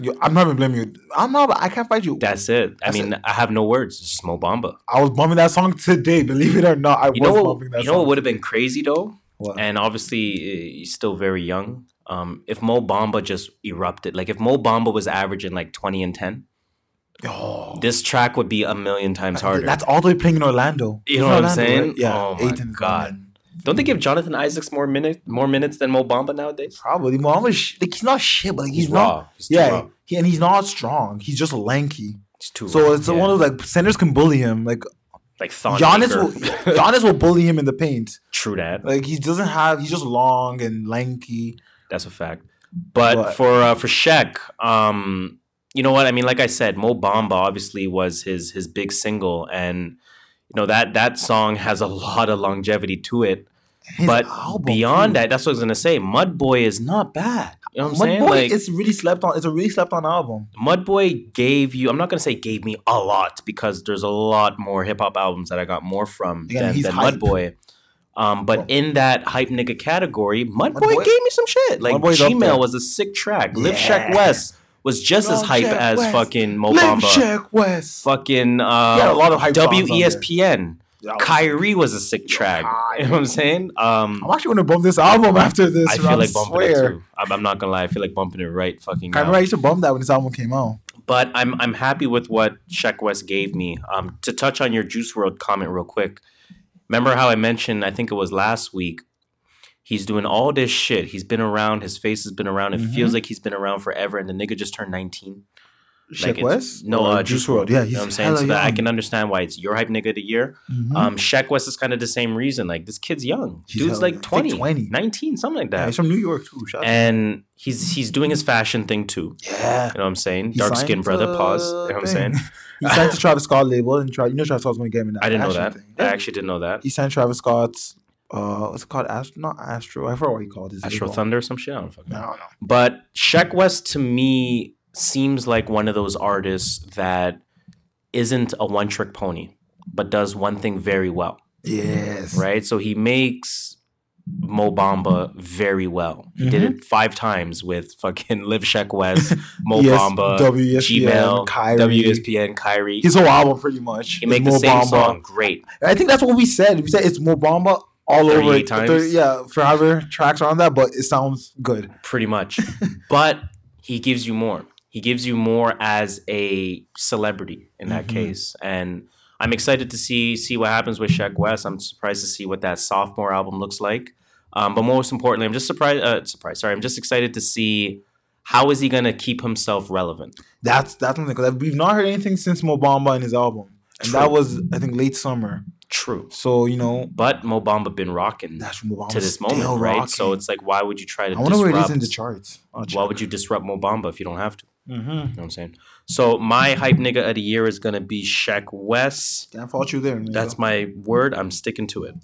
Yo, I'm not even blaming you. I'm not. I can't fight you. That's it. I That's mean, I have no words. It's just Mo Bamba. I was bumping that song today. Believe it or not, I You was know bumping that You know what would have been crazy though, What? and obviously uh, he's still very young. Um, if Mo Bamba just erupted, like if Mo Bamba was averaging like twenty and ten, Oh, this track would be a million times harder. That's all the way playing in Orlando. You know what I'm saying? right? Yeah. Oh my God. Don't they give Jonathan Isaacs more minutes more minutes than Mo Bamba nowadays? Probably. Muhammad, sh- like he's not shit, but like he's, He's not. raw. He's yeah, raw. he, and he's not strong. He's just lanky. He's too So raw. it's Yeah. one of those, like centers can bully him. Like like Thon Giannis will, Giannis will bully him in the paint. True that. Like he doesn't have. He's just long and lanky. That's a fact. But, But- for uh, for Sheck, um, you know what I mean? Like I said, Mo Bamba obviously was his his big single, and you know that that song has a lot of longevity to it. His but beyond too. that, that's what I was gonna say. Mudboy is not bad. You know what I'm saying? Mudboy Like it's really slept on. It's a really slept on album. Mudboy gave you. I'm not gonna say gave me a lot because there's a lot more hip hop albums that I got more from Again, than, than. Mudboy. Um, but in that hype nigga category, Mudboy, Mudboy- gave me some shit. Like. Gmail was a sick track. Live Sheck Wes was just as hype Shaq as West. fucking Mo Lim Bamba. Sheck Wes. Fucking He had a uh, lot of hype songs on there. WESPN. Yeah, Kyrie was a sick track. You know what I'm saying? Um, I'm actually gonna bump this album after this. I feel like bumping it too. I'm, I'm not gonna lie. I feel like bumping it right fucking I now. remember I used to bump that when this album came out. but I'm I'm happy with what Sheck Wes gave me. Um, to touch on your Juice WRLD comment real quick. Remember how I mentioned? I think it was last week. He's doing all this shit. He's been around. His face has been around. It Mhm. feels like he's been around forever. And the nigga just turned 19. Shaq it's- West? No, uh, Juice WRLD. Yeah, you know what I'm saying? So that I can understand why it's your hype nigga of the year. Mhm. Um, Sheck Wes is kind of the same reason. Like this kid's young. He's Dude's like he's like 20, 20. 19, something like yeah, that. he's from New York too. Shout and he's he's doing his fashion thing too. yeah, You know what I'm saying? Dark skinned brother. Pause. You know what I'm saying? he signed to Travis Scott label and try. You know Travis Scott's gonna get him in that. I didn't know that. Thing. I actually didn't know that. he signed Travis Scott's. Uh, what's it called? Astro, not Astro. I forgot what he called his Astro. Thunder or some shit. I don't fucking No, know. no. But Sheck Wes to me seems like one of those artists that isn't a one trick pony, but does one thing very well. Yes. Right? So he makes Mo Bamba very well. He did Mm-hmm. it five times with fucking Live Sheck Wes, Mo ES Bamba, WESPN, Gmail, Kyrie. WESPN, Kyrie. His whole album, pretty much. he is make the same Bamba. song great. I think that's what we said. We said it's Mo Bamba all over 38 it. times. Thirty- yeah, forever tracks on that, but it sounds good. pretty much. but he gives you more. He gives you more as a celebrity in that Mhm. case, and I'm excited to see see what happens with Sheck Wes. I'm surprised to see what that sophomore album looks like. Um, but most importantly, I'm just surprised. Uh, surprised. Sorry, I'm just excited to see how is he gonna keep himself relevant. That's that's something because we've not heard anything since Mo Bamba and his album, and True. that was I think late summer. True. So you know But Mo Bamba been rocking to this moment, right? So it's like, why would you try to? I wonder where it is in the charts. I'll Why check. would you disrupt Mo Bamba if you don't have to? Mm-hmm. You know what I'm saying? So my hype nigga of the year is gonna be Sheck Wes. Can't fault you there. Nigga. That's my word. I'm sticking to it.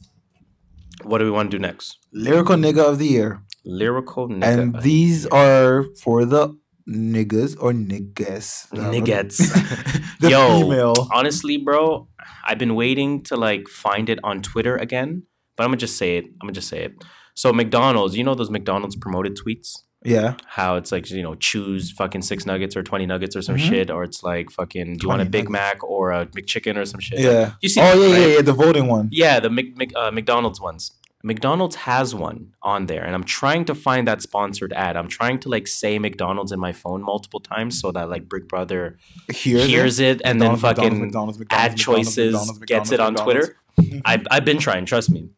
What do we want to do next? lyrical nigga of the year, Lyrical nigga. and these are for the niggas or niggas. Niggets. the Yo, female. honestly, bro, I've been waiting to like find it on Twitter again, but I'm gonna just say it. I'm gonna just say it. So McDonald's, you know those McDonald's promoted tweets? Yeah. How it's like, you know, choose fucking six nuggets or 20 nuggets or some Mhm. shit, or it's like fucking, do you want a Big nuggets. Mac or a McChicken or some shit? Yeah. You see oh yeah, right? yeah, yeah. The voting one. Yeah, the Mc, Mc, uh, McDonald's ones. McDonald's has one on there, and I'm trying to find that sponsored ad. I'm trying to like say McDonald's in my phone multiple times so that like Brick Brother Here's hears it, and then fucking McDonald's, McDonald's, ad McDonald's, choices McDonald's, gets it on Twitter. I've, I've been trying, trust me.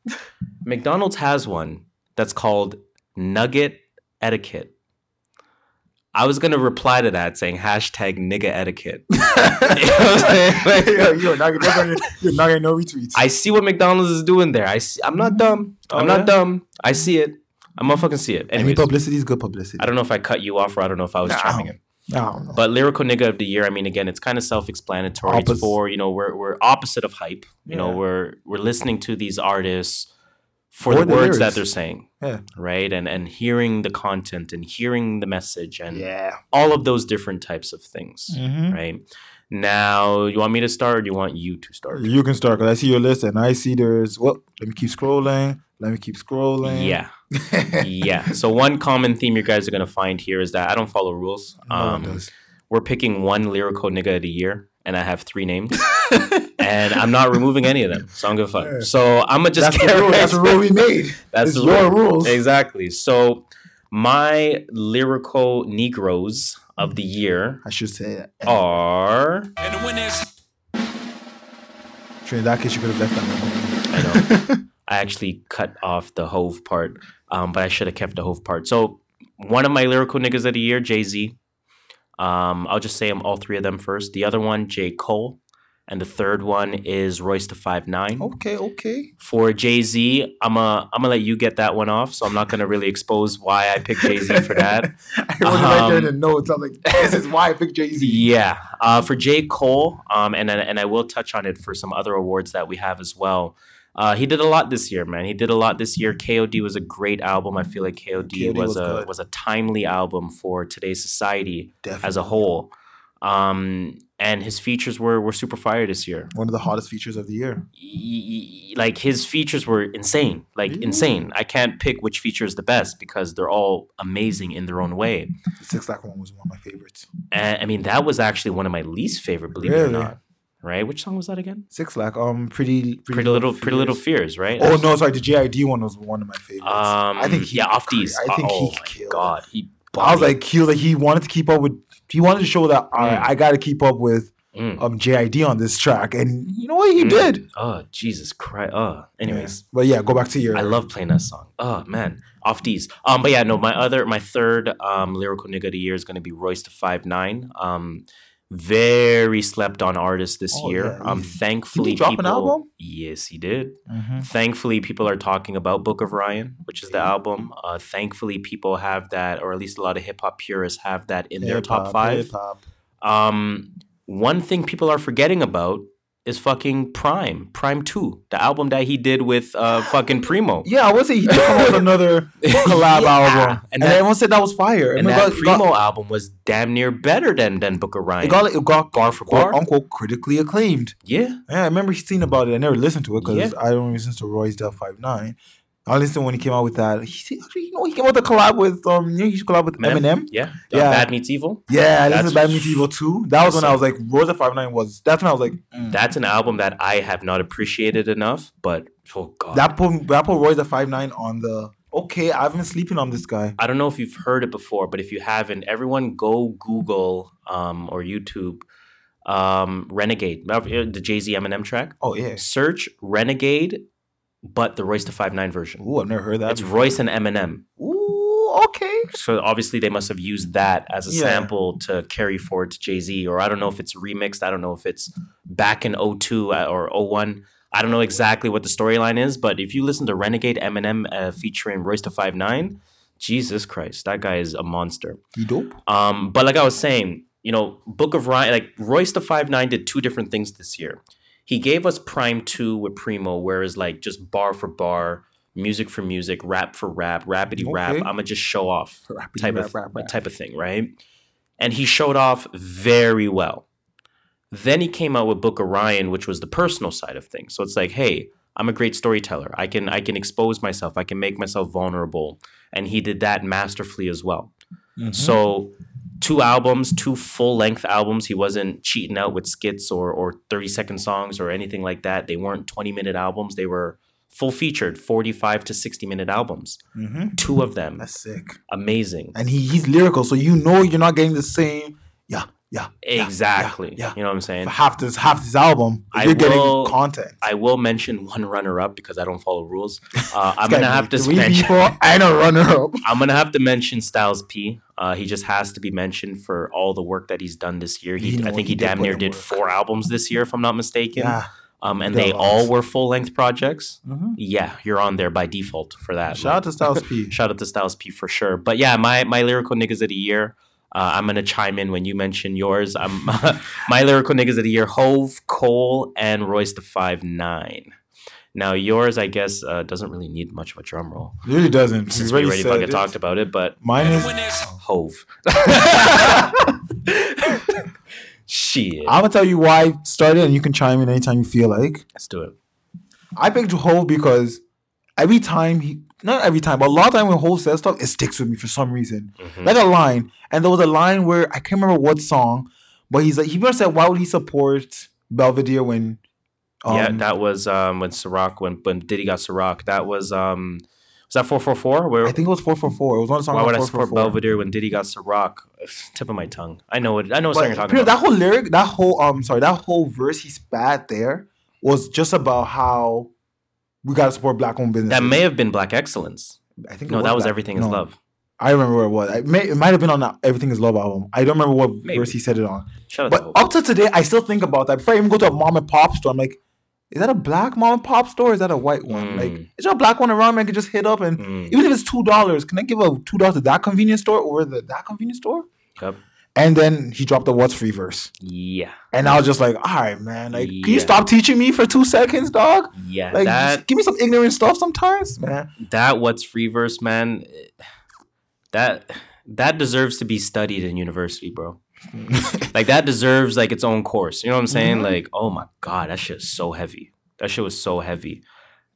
McDonald's has one that's called Nugget Etiquette. I was gonna reply to that saying hashtag nigga etiquette. You know what I'm saying? Like, Yo, you're not gonna you're not gonna no retweets. I see what McDonald's is doing there. I see, I'm not mm-hmm. dumb. Oh, I'm yeah? not dumb. I see it. I'm motherfucking see it. Any publicity is good publicity. I don't know if I cut you off or I don't know if I was No. chiming in. I. But lyrical nigga of the year, I mean, again, it's kind of self-explanatory. It's Oppos- for you know, we're we're opposite of hype. You know, we're we're listening to these artists for the, the words that they're saying, yeah. right? And and hearing the content and hearing the message and Yeah. all of those different types of things, Mhm. right? Now, you want me to start? or Do you want you to start? You can start because I see your list and I see there's well. Let me keep scrolling. Let me keep scrolling. Yeah, yeah. So one common theme you guys are gonna find here is that I don't follow rules. No Um, we're picking one lyrical nigga of the year, and I have three names, and I'm not removing any of them. So I'm gonna fuck. Yeah. So I'm gonna just That's the rule. That's the rule we made. That's It's the your rule. rules. Exactly. So my lyrical Negroes of the year I should say that. Are. And the winners. In that case, you could have left that. I know. I actually cut off the Hov part, um, but I should have kept the Hov part. So one of my lyrical niggas of the year, Jay Z. Um, I'll just say them all three of them first. The other one, J Cole, and the third one is Royce da Five Nine. Okay, okay. For Jay Z, I'm a I'm gonna let you get that one off. So I'm not gonna really expose why I picked Jay Z for that. I wrote it right there in the Um, notes. I'm like, this is why I picked Jay Z. Yeah, uh, for J. Cole, um, and and I will touch on it for some other awards that we have as well. Uh, he did a lot this year, man. He did a lot this year. KOD was a great album. I feel like KOD, KOD was, was a good. was a timely album for today's society Definitely. as a whole. Um, and his features were were super fire this year. One of the hottest features of the year. Y- Like his features were insane, like Yeah. insane. I can't pick which feature is the best because they're all amazing in their own way. The 6LACK one was one of my favorites. And I mean, that was actually one of my least favorite, believe it or not. Right? Which song was that again? 6LACK, um, pretty, Pretty, little, pretty little fears, right? Oh no, sorry. The JID one was one of my favorites. Um, I think he, yeah, off these. I think oh he my killed. god, he. I was like, he like, he wanted to keep up with. He wanted to show that Mm. I got to keep up with Mm. um JID on this track, and you know what he Mm. did. Oh Jesus Christ! Oh, anyways, Yeah. but yeah, go back to your. I love playing that song. Oh man, off these. Um, but yeah, no, my other, my third um lyrical nigga of the year is gonna be Royce da Five Nine. Um, very slept on artist this Oh, year. yeah, um, thankfully, drop an people. album? Yes, he did. Mhm. Thankfully, people are talking about Book of Ryan, which is the album. Uh, thankfully, people have that, or at least a lot of hip hop purists have that in their top five. hip-hop. Um, one thing people are forgetting about is fucking PRhyme, PRhyme Two, the album that he did with uh fucking Primo. Yeah, I would say he did come out with another collab Yeah. album, And and, that- everyone said that was fire. And it that got, it got- Primo album was damn near better than than Book of Ryan. it got, it got bar for bar. unquote critically acclaimed. yeah, Yeah, I remember seen about it. I never listened to it because Yeah. I don't listen to Royce da Five Nine. I listened when he came out with that. He actually, you know, he came out with a collab with um, you know, he collab with Eminem. yeah, Yeah. yeah. Bad Meets Evil. Yeah, I listened to Bad Meets Evil too. That was when I was like, Del Five Nine was. That's when I was like, mm. That's an album that I have not appreciated enough. But oh god, that put that put Del Five Nine on the. Okay, I've been sleeping on this guy. I don't know if you've heard it before, but if you haven't, everyone go Google um, or YouTube um, Renegade, uh, the Jay Z Eminem track. Oh yeah. Search Renegade, but the Royce da Five Nine version. Ooh, I've never heard that. It's before. Royce and Eminem. Ooh, okay. So obviously they must have used that as a Yeah. sample to carry forward to Jay Z, or I don't know if it's remixed. I don't know if it's back in 02 or 01. I don't know exactly what the storyline is, but if you listen to Renegade Eminem uh, featuring Royce da Five Nine, Jesus Christ, that guy is a monster. You dope. Um, but like I was saying, you know, Book of Ryan, like Royce the Five Nine did two different things this year. He gave us PRhyme Two with Primo, whereas like just bar for bar, music for music, rap for rap, rapidy rap. I'ma just show off Rappity type rap, of rap, rap. type of thing, right? And he showed off very well. Then he came out with Book of Ryan, which was the personal side of things. So it's like, hey, I'm a great storyteller. I can I can expose myself. I can make myself vulnerable. And he did that masterfully as well. Mhm. So two albums, two full length albums. He wasn't cheating out with skits or or 30 second songs or anything like that. They weren't 20 minute albums. They were full featured 45 to 60 minute albums. Mhm. Two of them. That's sick. Amazing. And he, he's lyrical, so you know you're not getting the same. Yeah, Yeah. yeah, Exactly. Yeah. You know what I'm saying? For half this half this album, I you're getting will- content. I will mention one runner up because I don't follow rules. Uh, I'm gonna have to mention. people and a runner up. I'm gonna have to mention Styles P. Uh, he just has to be mentioned for all the work that he's done this year. He, You know, I think he he, damn near did work. four albums this year, if I'm not mistaken. Yeah. Um, and they all were full length projects. Mhm. Yeah, you're on there by default for that. Shout out to Styles P. Shout out to Styles P for sure. But yeah, my my lyrical niggas of the year. Uh, I'm gonna chime in when you mention yours. I'm my lyrical niggas of the year: Hov, Cole, and Royce da Five Nine. Now yours, I guess, uh, doesn't really need much of a drum roll It really doesn't. since we already fucking talked about it. But Mine is. Hov. Shit. I'm gonna tell you why I started, and you can chime in anytime you feel like. Let's do it. I picked Hov because every time he, not every time, but a lot of time when Hov says stuff, it sticks with me for some reason. Mhm. Like a line, and there was a line where I can't remember what song, but he's like, he first said, "Why would he support Belvedere when?" yeah, um, that was um, when Ciroc when when Diddy got Ciroc. That was um, was that four four four? Where I think it was four four four. It was one song. why would I support Belvedere when Diddy got Ciroc? Tip of my tongue. I know it. I know what song you're talking about. that whole lyric, that whole um, sorry, that whole verse he spat there was just about how we gotta support black owned businesses. That may have been Black Excellence. I think No, that was Black- Everything Is Love. I remember where it was. It, may, it might have been on that Everything Is Love album. I don't remember what Maybe. verse he said it on. Shout But up to today, I still think about that. Before I even go to a mom and pop store, I'm like, is that a black mom and pop store? Or is that a white one? Mm. Like, is there a black one around me I could just hit up and Mm, even if it's two dollars, can I give a two dollars to that convenience store or the that convenience store? Yep. And then he dropped the what's free verse. Yeah. And I was just like, all right, man. Like, can you stop teaching me for two seconds, dog? Yeah. Like, that give me some ignorant stuff sometimes, man. that what's free verse, man. That that deserves to be studied in university, bro. like that deserves like its own course. You know what I'm saying? Mhm. Like, oh my god, that shit is so heavy. That shit was so heavy.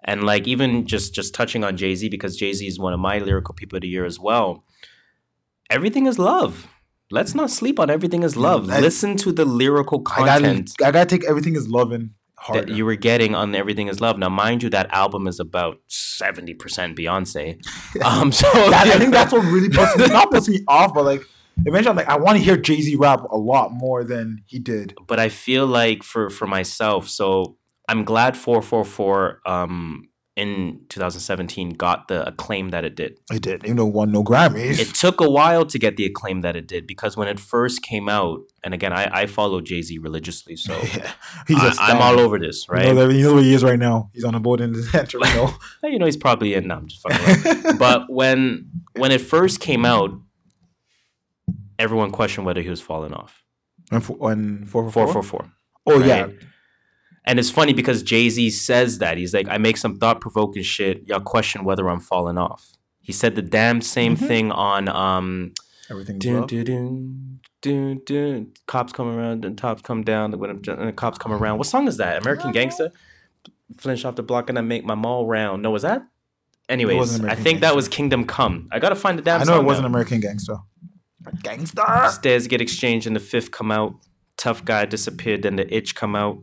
And like even just just touching on Jay Z because Jay Z is one of my lyrical people of the year as well. Everything is love. Let's not sleep on everything is love. that- Listen to the lyrical I gotta, content I gotta take everything is loving hard. that you were getting on Everything Is Love. Now, mind you, that album is about seventy percent Beyonce. Um, so That- I think that's what really puts me, not puts me off, but like eventually I'm like, I want to hear Jay Z rap a lot more than he did. but I feel like for for myself, so I'm glad 444 um in 2017 got the acclaim that it did. It did, even though it won no Grammys. It took a while to get the acclaim that it did because when it first came out, and again, I, I follow Jay Z religiously, so yeah, I. I'm all over this, You right? know, that, you know where he is right now. He's on a boat in the Toronto. you know, he's probably in. No, I'm just fucking. around. but when when it first came out, everyone questioned whether he was falling off. on four, on four, Four four, four four. Oh right? yeah, And it's funny because Jay Z says that. He's like, I make some thought provoking shit. Y'all question whether I'm falling off. He said the damn same Mhm. thing on um everything's dun, love. dun, dun, dun, dun. cops come around and tops come down when the cops come around. What song is that? American Gangster? Flinch off the block and I make my mall round. No, was that? Anyways, wasn't I American think that was Kingdom Come. I gotta find the damn I know song it wasn't now. American Gangster. Gangster. Stairs get exchanged and the fifth come out. Tough guy disappeared, then the itch come out.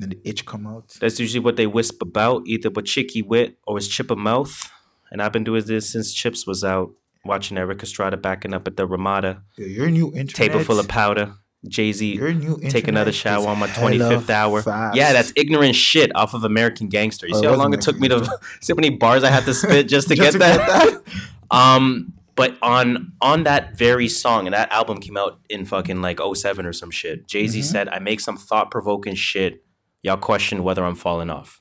Then the itch come out. That's usually what they wisp about, either with Chicky Wit or his Chipper Mouth. And I've been doing this since Chips was out, watching Erik Estrada backing up at the Ramada. Yeah, your new internet. Table full of powder. Jay Z Your new internet take another shower on my 25th hour. fast. Yeah, that's ignorant shit off of American Gangster. You Oh, see how long it took me to see how many bars I had to spit just to Just get to that? get um, but on on that very song, and that album came out in fucking like 07 or some shit. Jay Z Mhm. said, "I make some thought provoking shit. Y'all question whether I'm falling off."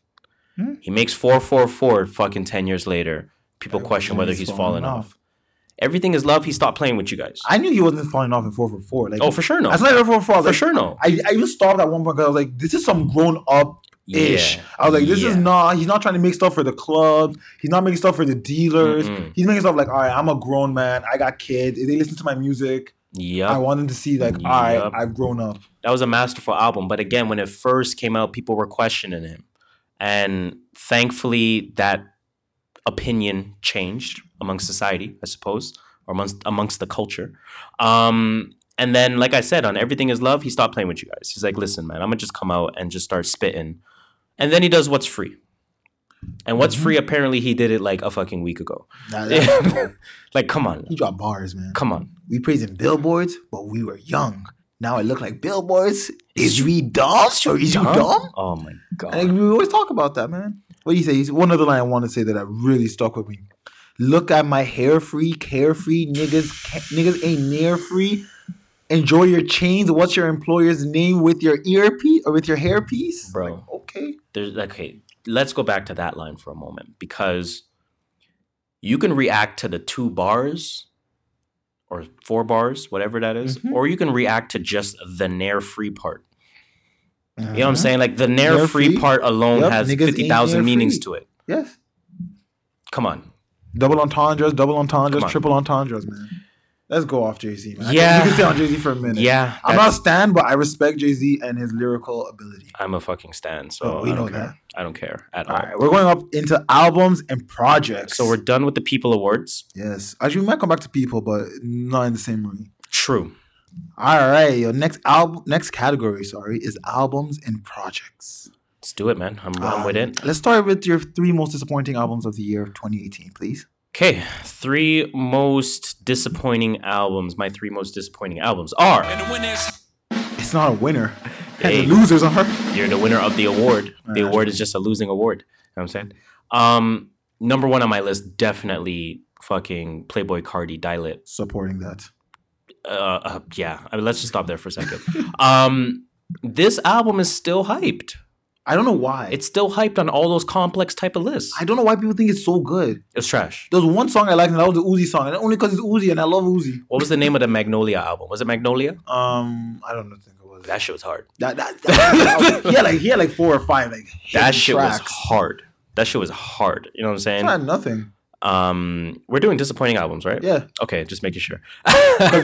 Hmm. He makes four four four. Fucking ten years later, people question whether is he's falling falling off. off. Everything is love. He stopped playing with you guys. I knew he wasn't falling off in four for four. Like, oh, for sure no. That's not even four for four. for Like, sure no. I, I even stopped at one point because I was like, this is some grown up ish. Yeah. I was like, this is Yeah. not. He's not trying to make stuff for the club. He's not making stuff for the dealers. Mm-mm. He's making stuff like, all right, I'm a grown man. I got kids. If they listen to my music, Yep. I want them to see like, all right, Yup. I've grown up. that was a masterful album. But again, when it first came out, people were questioning him. And thankfully, that opinion changed among society, I suppose, or amongst, amongst the culture. Um, and then, like I said, on Everything is Love, he stopped playing with you guys. He's like, listen, man, I'm going to just come out and just start spitting. And then he does What's Free. And What's. Free, mm-hmm. apparently, he did it like a fucking week ago. Nah, that- like, come on. he dropped bars, man. Come on. We praising billboards, but we were young. Now I look like billboards. Is we dumb? Or is you dumb? Oh my god. And we always talk about that, man. What do you say? He's- One other line I want to say that that really stuck with me. Look at my hair free, carefree niggas. ca- Niggas ain't near free. Enjoy your chains. What's your employer's name with your earpiece or with your hairpiece? Bro. Like, okay. There's okay. Let's go back to that line for a moment because you can react to the two bars or four bars, whatever that is, Mhm. or you can react to just the nair free part. You know what I'm Uh-huh. saying? Like the nair Nair free free? part alone Yep, has fifty thousand meanings free. to it. Yes. Come on. Double entendres, double entendres, triple entendres, man. Let's go off Jay Z, man. I can- Yeah. You can stay on Jay Z for a minute. Yeah, I'm not a stan, but I respect Jay Z and his lyrical ability. I'm a fucking stan, so Oh, we I know care. that. I don't care at All all. right, we're going up into albums and projects. So we're done with the People Awards. yes. Actually, we might come back to people, but not in the same room. True. All right, your next album, next category, sorry, is albums and projects. Let's do it, man. I'm, I'm with it. Let's start with your three most disappointing albums of the year of 2018, please. Okay, three most disappointing albums. My three most disappointing albums are It's not a winner. Hey. The losers are. you're the winner of the award. The award is just a losing award. You know what I'm saying? Um, number one on my list, definitely fucking Playboi Carti Die Lit. supporting that. Uh, uh yeah. I mean, let's just stop there for a second. um, this album is still hyped. I don't know why. It's still hyped on all those complex type of lists. I don't know why people think it's so good. It's trash. There was one song I liked, and that was the Uzi song, and only because it's Uzi, and I love Uzi. What was the name of the Magnolia album? Was it Magnolia? Um, I don't know, think it was That shit was hard. that. That, that, he had like he had like four or five like That shit was hard. That shit was hard. You know what I'm saying? It's not nothing. Um, we're doing disappointing albums, right? Yeah, Okay, just making sure.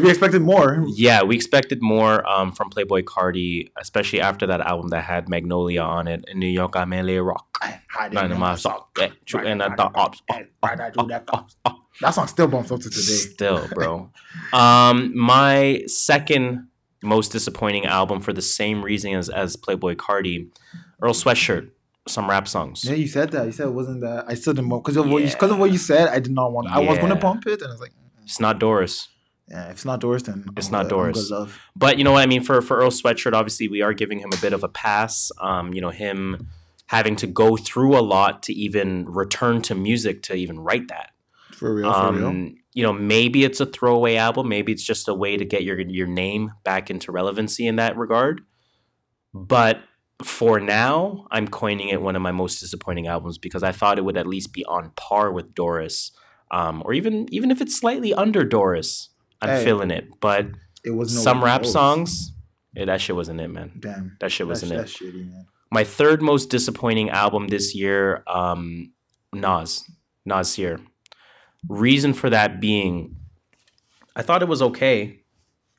we expected more. yeah, we expected more um, from Playboi Carti, especially after that album that had Magnolia on it. In New York, I'm LA Rock. None of my sock. And I thought, ops, That song still bumps up to today. Still, bro. um, my second most disappointing album for the same reason as, as Playboi Carti, Earl Sweatshirt, some rap songs. Yeah, you said that. You said it wasn't that. I still didn't because of what you because of what you said. I did not want. I was going to pump it, and I was like, It's not Doris. yeah, if it's not Doris, then It's I'm not good. Doris. But you know what I mean for for Earl Sweatshirt, obviously we are giving him a bit of a pass. Um, you know him having to go through a lot to even return to music to even write that. For real, for real. Um, you know maybe it's a throwaway album, maybe it's just a way to get your your name back into relevancy in that regard. But for now, I'm coining it one of my most disappointing albums because I thought it would at least be on par with Doris, um, or even even if it's slightly under Doris, I'm Hey. feeling it. But It was no some rap close. songs, yeah, that shit wasn't it, man. Damn, That shit wasn't it. that's shitty, man. My third most disappointing album this year, um, Nas, Nasir. Reason for that being, I thought it was okay.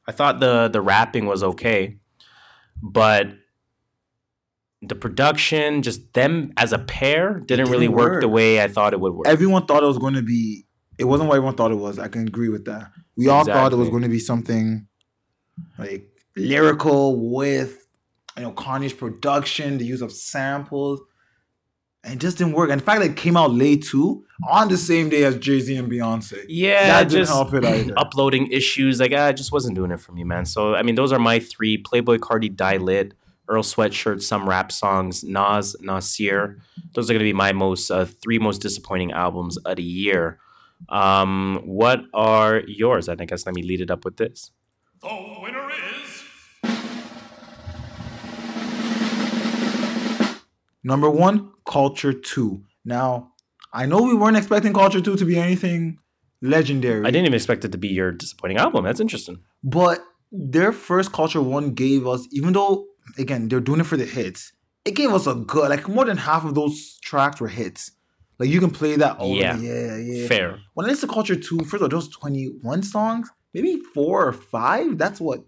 I thought the the rapping was okay, but the production, just them as a pair, didn't really didn't work the way I thought it would work. Everyone thought it was going to be. It wasn't what everyone thought it was. I can agree with that. We all thought it was going to be something like lyrical with, you know, Kanye's production, the use of samples, and it just didn't work. And the fact that it came out late too, on the same day as Jay Z and Beyonce. Yeah, That didn't just help it either. uploading issues. Like, ah, it just wasn't doing it for me, man. So, I mean, those are my three Playboi Carti Die Lit, Earl Sweatshirt, some rap songs, Nas, Nasir. Those are going to be my most, uh, three most disappointing albums of the year. Um, what are yours? And I guess let me lead it up with this. The winner is. Number one, Culture Two. Now, I know we weren't expecting Culture Two to be anything legendary. I didn't even expect it to be your disappointing album. That's interesting. But their first Culture One gave us, even though again they're doing it for the hits, it gave us a good like more than half of those tracks were hits. Like you can play that over. Yeah. yeah, yeah. Fair. When I listen to Culture Two, first of all, those twenty one songs, maybe four or five. That's what.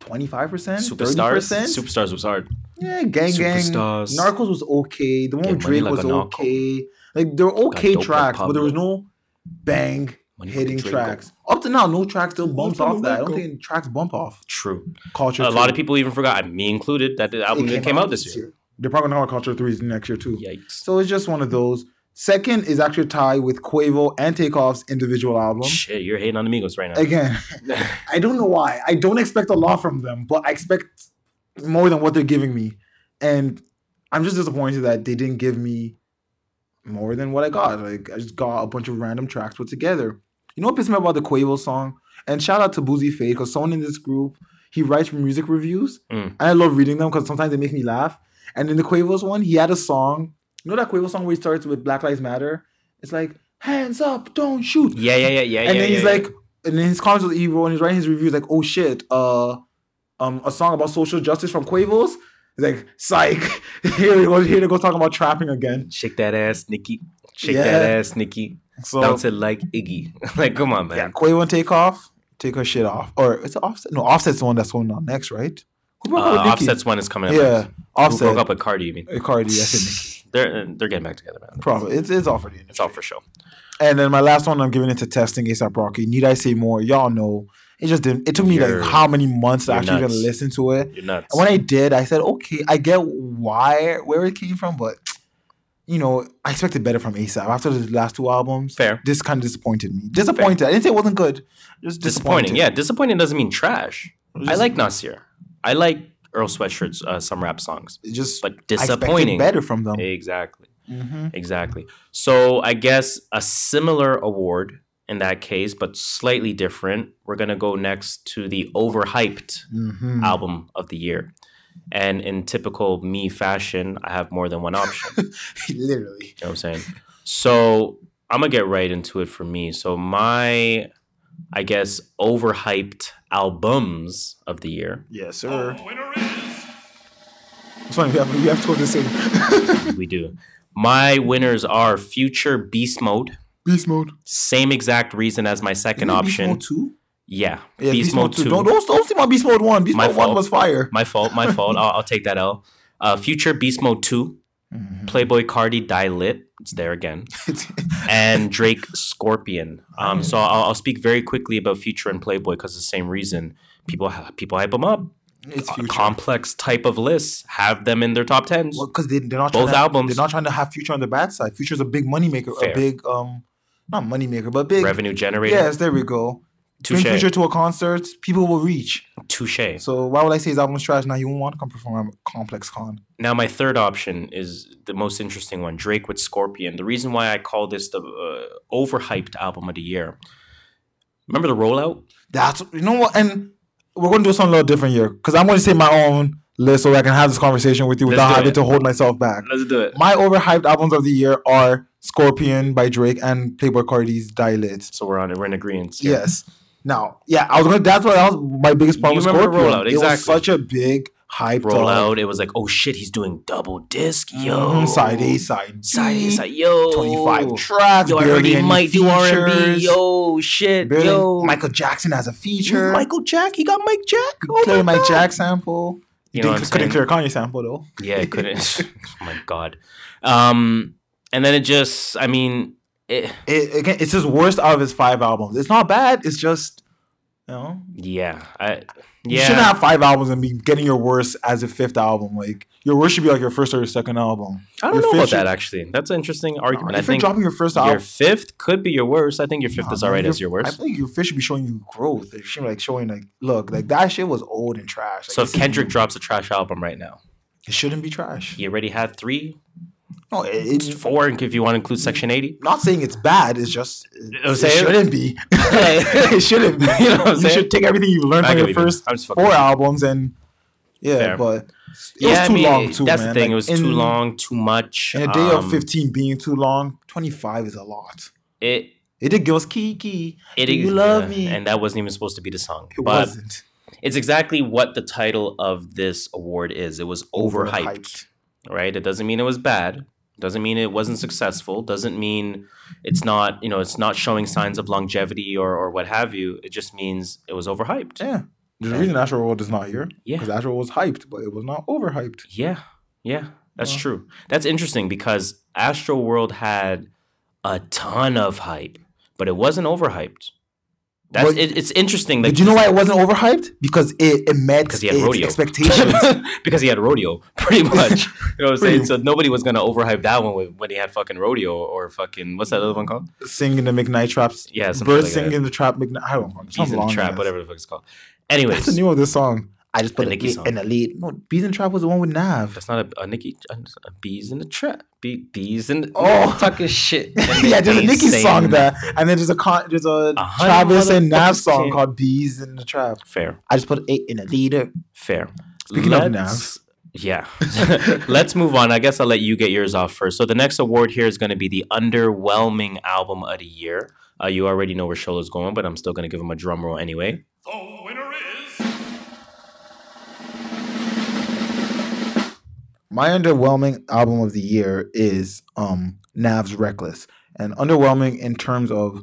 25%? 30%? Superstars. Superstars was hard. yeah, Gang Gang. Superstars. Narcos was okay. The one with Drake like was narco. okay. Like, they were okay tracks, but there was no bang hitting Draco. tracks. Up to now, no track still bumps off that. I don't Draco. think tracks bump off. True. Culture A lot of people even forgot, me included, that the album It didn't came out this year. They're probably gonna have Culture 3 next year too. Yikes. So it's just one of those. Second is actually a tie with Quavo and Takeoff's individual album. Shit, you're hating on Amigos right now. Again, I don't know why. I don't expect a lot from them, but I expect more than what they're giving me. And I'm just disappointed that they didn't give me more than what I got. Like I just got a bunch of random tracks put together. You know what pissed me about the Quavo song? And shout out to Boozy Faye because someone in this group he writes music reviews, Mm. and I love reading them because sometimes they make me laugh. And in the Quavo's one, he had a song. You know that Quavo song where he starts with Black Lives Matter? It's like hands up, don't shoot Yeah, yeah, yeah, yeah. and yeah, then he's yeah, like, and then his comments was evil, and he's writing his reviews like, oh shit, uh, um, a song about social justice from Quavos. He's like, psych. here we go. Here they go talking about trapping again. shake that ass, Nicki. Shake Yeah. that ass, Nicki. So Bounce it like Iggy. like, come on, man. yeah, Quavo and take off, take her shit off, or it's offset. No, offset's the one that's going on next, right? Who Uh. Offset's one is coming up. Yeah, next. Who offset. broke up with Cardi, you mean? Uh, Cardi, I said Nicki. They're they're getting back together, man. Probably it's it's all for the It's all for show. And then my last one, I'm giving it to testing ASAP Rocky. Need I say more? Y'all know. It just didn't. It took me You're- like how many months to actually nuts. even listen to it. You're nuts. And when I did, I said, okay, I get why where it came from, but you know, I expected better from ASAP after the last two albums. Fair. This kind of disappointed me. Disappointed. I didn't say it wasn't good. Just disappointing. disappointed. Yeah, disappointing doesn't mean trash. I like Nasir. I like Earl Sweatshirt's uh, some rap songs, It just but I expected disappointing. better from them. Exactly. hmm Exactly. So I guess a similar award in that case, but slightly different. We're gonna go next to the overhyped hmm album of the year. And in typical me fashion, I have more than one option. Literally. You know what I'm saying? So I'm gonna get right into it for me. So my, I guess, overhyped albums of the year. Yes, sir. The winner. It's funny. We have, we have to go the same. We do. My winners are Future Beast Mode. Beast mode. Same exact reason as my second Isn't it Beast option. mode two. Yeah, Yeah, Beast, Mode Two. Don't, don't don't see my Beast Mode one. Beast My Mode one was fire. My fault. My fault. I'll, I'll take that L. Uh, Future Beast Mode Two. Mhm. Playboi Carti Die Lit. It's there again. and Drake Scorpion. Um, so I'll, I'll speak very quickly about Future and Playboy because the same reason people people hype them up. it's A future. complex type of lists have them in their top tens. Well, because they, they're not Both trying to, albums. They're not trying to have Future on the bad side. Future's a big money maker, Fair. a big um, not money maker, but big Revenue generator. Yes, there we go. Bring Touche. Future to a concert, people will reach. Touche. So why would I say his album's trash? Now he won't want to come perform at Complex Con. Now, my third option is the most interesting one Drake with Scorpion. The reason why I call this the uh, overhyped album of the year. Remember the rollout? That's you know what, and we're going to do something a little different here because I'm going to say my own list so I can have this conversation with you Let's without having it. to hold myself back. Let's do it. My overhyped albums of the year are Scorpion by Drake and Playboi Carti's Die Lit. So we're on it. We're in agreement. Yes. Now, yeah, I was gonna. That's what that was my biggest problem You with remember Scorpion. Rollout, It was exactly. such a big hype. Rollout. It was like, oh shit, he's doing double disc. Yo. Mhm, side A, side Side A, B, side. Yo. 25 tracks. Yo, I heard he might do R&B. Yo, shit. barely- Yo. Michael Jackson has a feature. Michael Jack. He got Mike Jack. Oh clear Mike God. Jack sample. You know couldn't saying? clear Kanye sample though. Yeah, it couldn't. oh my god. Um, and then it just, I mean, it, It, again, it's his worst out of his five albums. It's not bad. It's just, you know, yeah, I, you yeah. shouldn't have five albums and be getting your worst as a fifth album. Like your worst should be like your first or your second album. I don't your know about should- that actually. That's an interesting argument. I if you're think dropping your first album, your fifth could be your worst. I think your fifth Nah, is alright as your worst. I think your fifth should be showing you growth. It should be like showing like, look, like that shit was old and trash. Like, So if Kendrick drops a trash album right now, it shouldn't be trash. he already had three, No, it's four, if you want to include Section 80. not saying it's bad. It's just I'm it shouldn't be. it shouldn't be. You know you should take everything you've learned I from your what you mean. first I'm just fucking four albums and yeah, Fair. but it yeah, was I too mean, long too. that's man. the thing. Like, it was in, too long, too much. In a day of Um, 15 being too long, 25 is a lot. It It did give us Kiki. it Do you is- love yeah, me? and that wasn't even supposed to be the song. It but wasn't it's exactly what the title of this award is. It was overhyped, right? It doesn't mean it was bad. Doesn't mean it wasn't successful. Doesn't mean it's not, you know, it's not showing signs of longevity or, or what have you. It just means it was overhyped. Yeah. There's a reason Astro World is not here. Yeah. Because Astro was hyped, but it was not overhyped. Yeah, yeah, that's Yeah. true. That's interesting because Astro World had a ton of hype, but it wasn't overhyped. That's it, it's interesting. That Did you know why it wasn't overhyped? Because it, it met Because he had rodeo. expectations. because he had rodeo, pretty much. You know what I'm saying? So nobody was gonna overhype that one with, when he had fucking rodeo or fucking what's that other one called? singing the McKnight traps. Yeah, Birds like singing that. the trap McKnight. I don't know. Bees something in the trap, whatever the fuck it's called. That's Anyways, the name of this song. I just put The a Nicki lead song. in the lead. No, Bees in the Trap was the one with Nav. that's not a, a Nicki. A, a bees in the trap. Bee, bees in. The, Oh. talking shit. yeah, there's a Ain't Nicki song there, and then there's a con- there's a, A Travis and Nav song can't- called "Bees in the Trap." Fair, I just put eight in a leader. fair. Speaking of Let's- Yeah. Let's move on. I guess I'll let you get yours off first. So the next award here is going to be the underwhelming album of the year. Uh, you already know where Shola's going, but I'm still going to give him a drum roll anyway. The My underwhelming album of the year is um Nav's Reckless. And underwhelming in terms of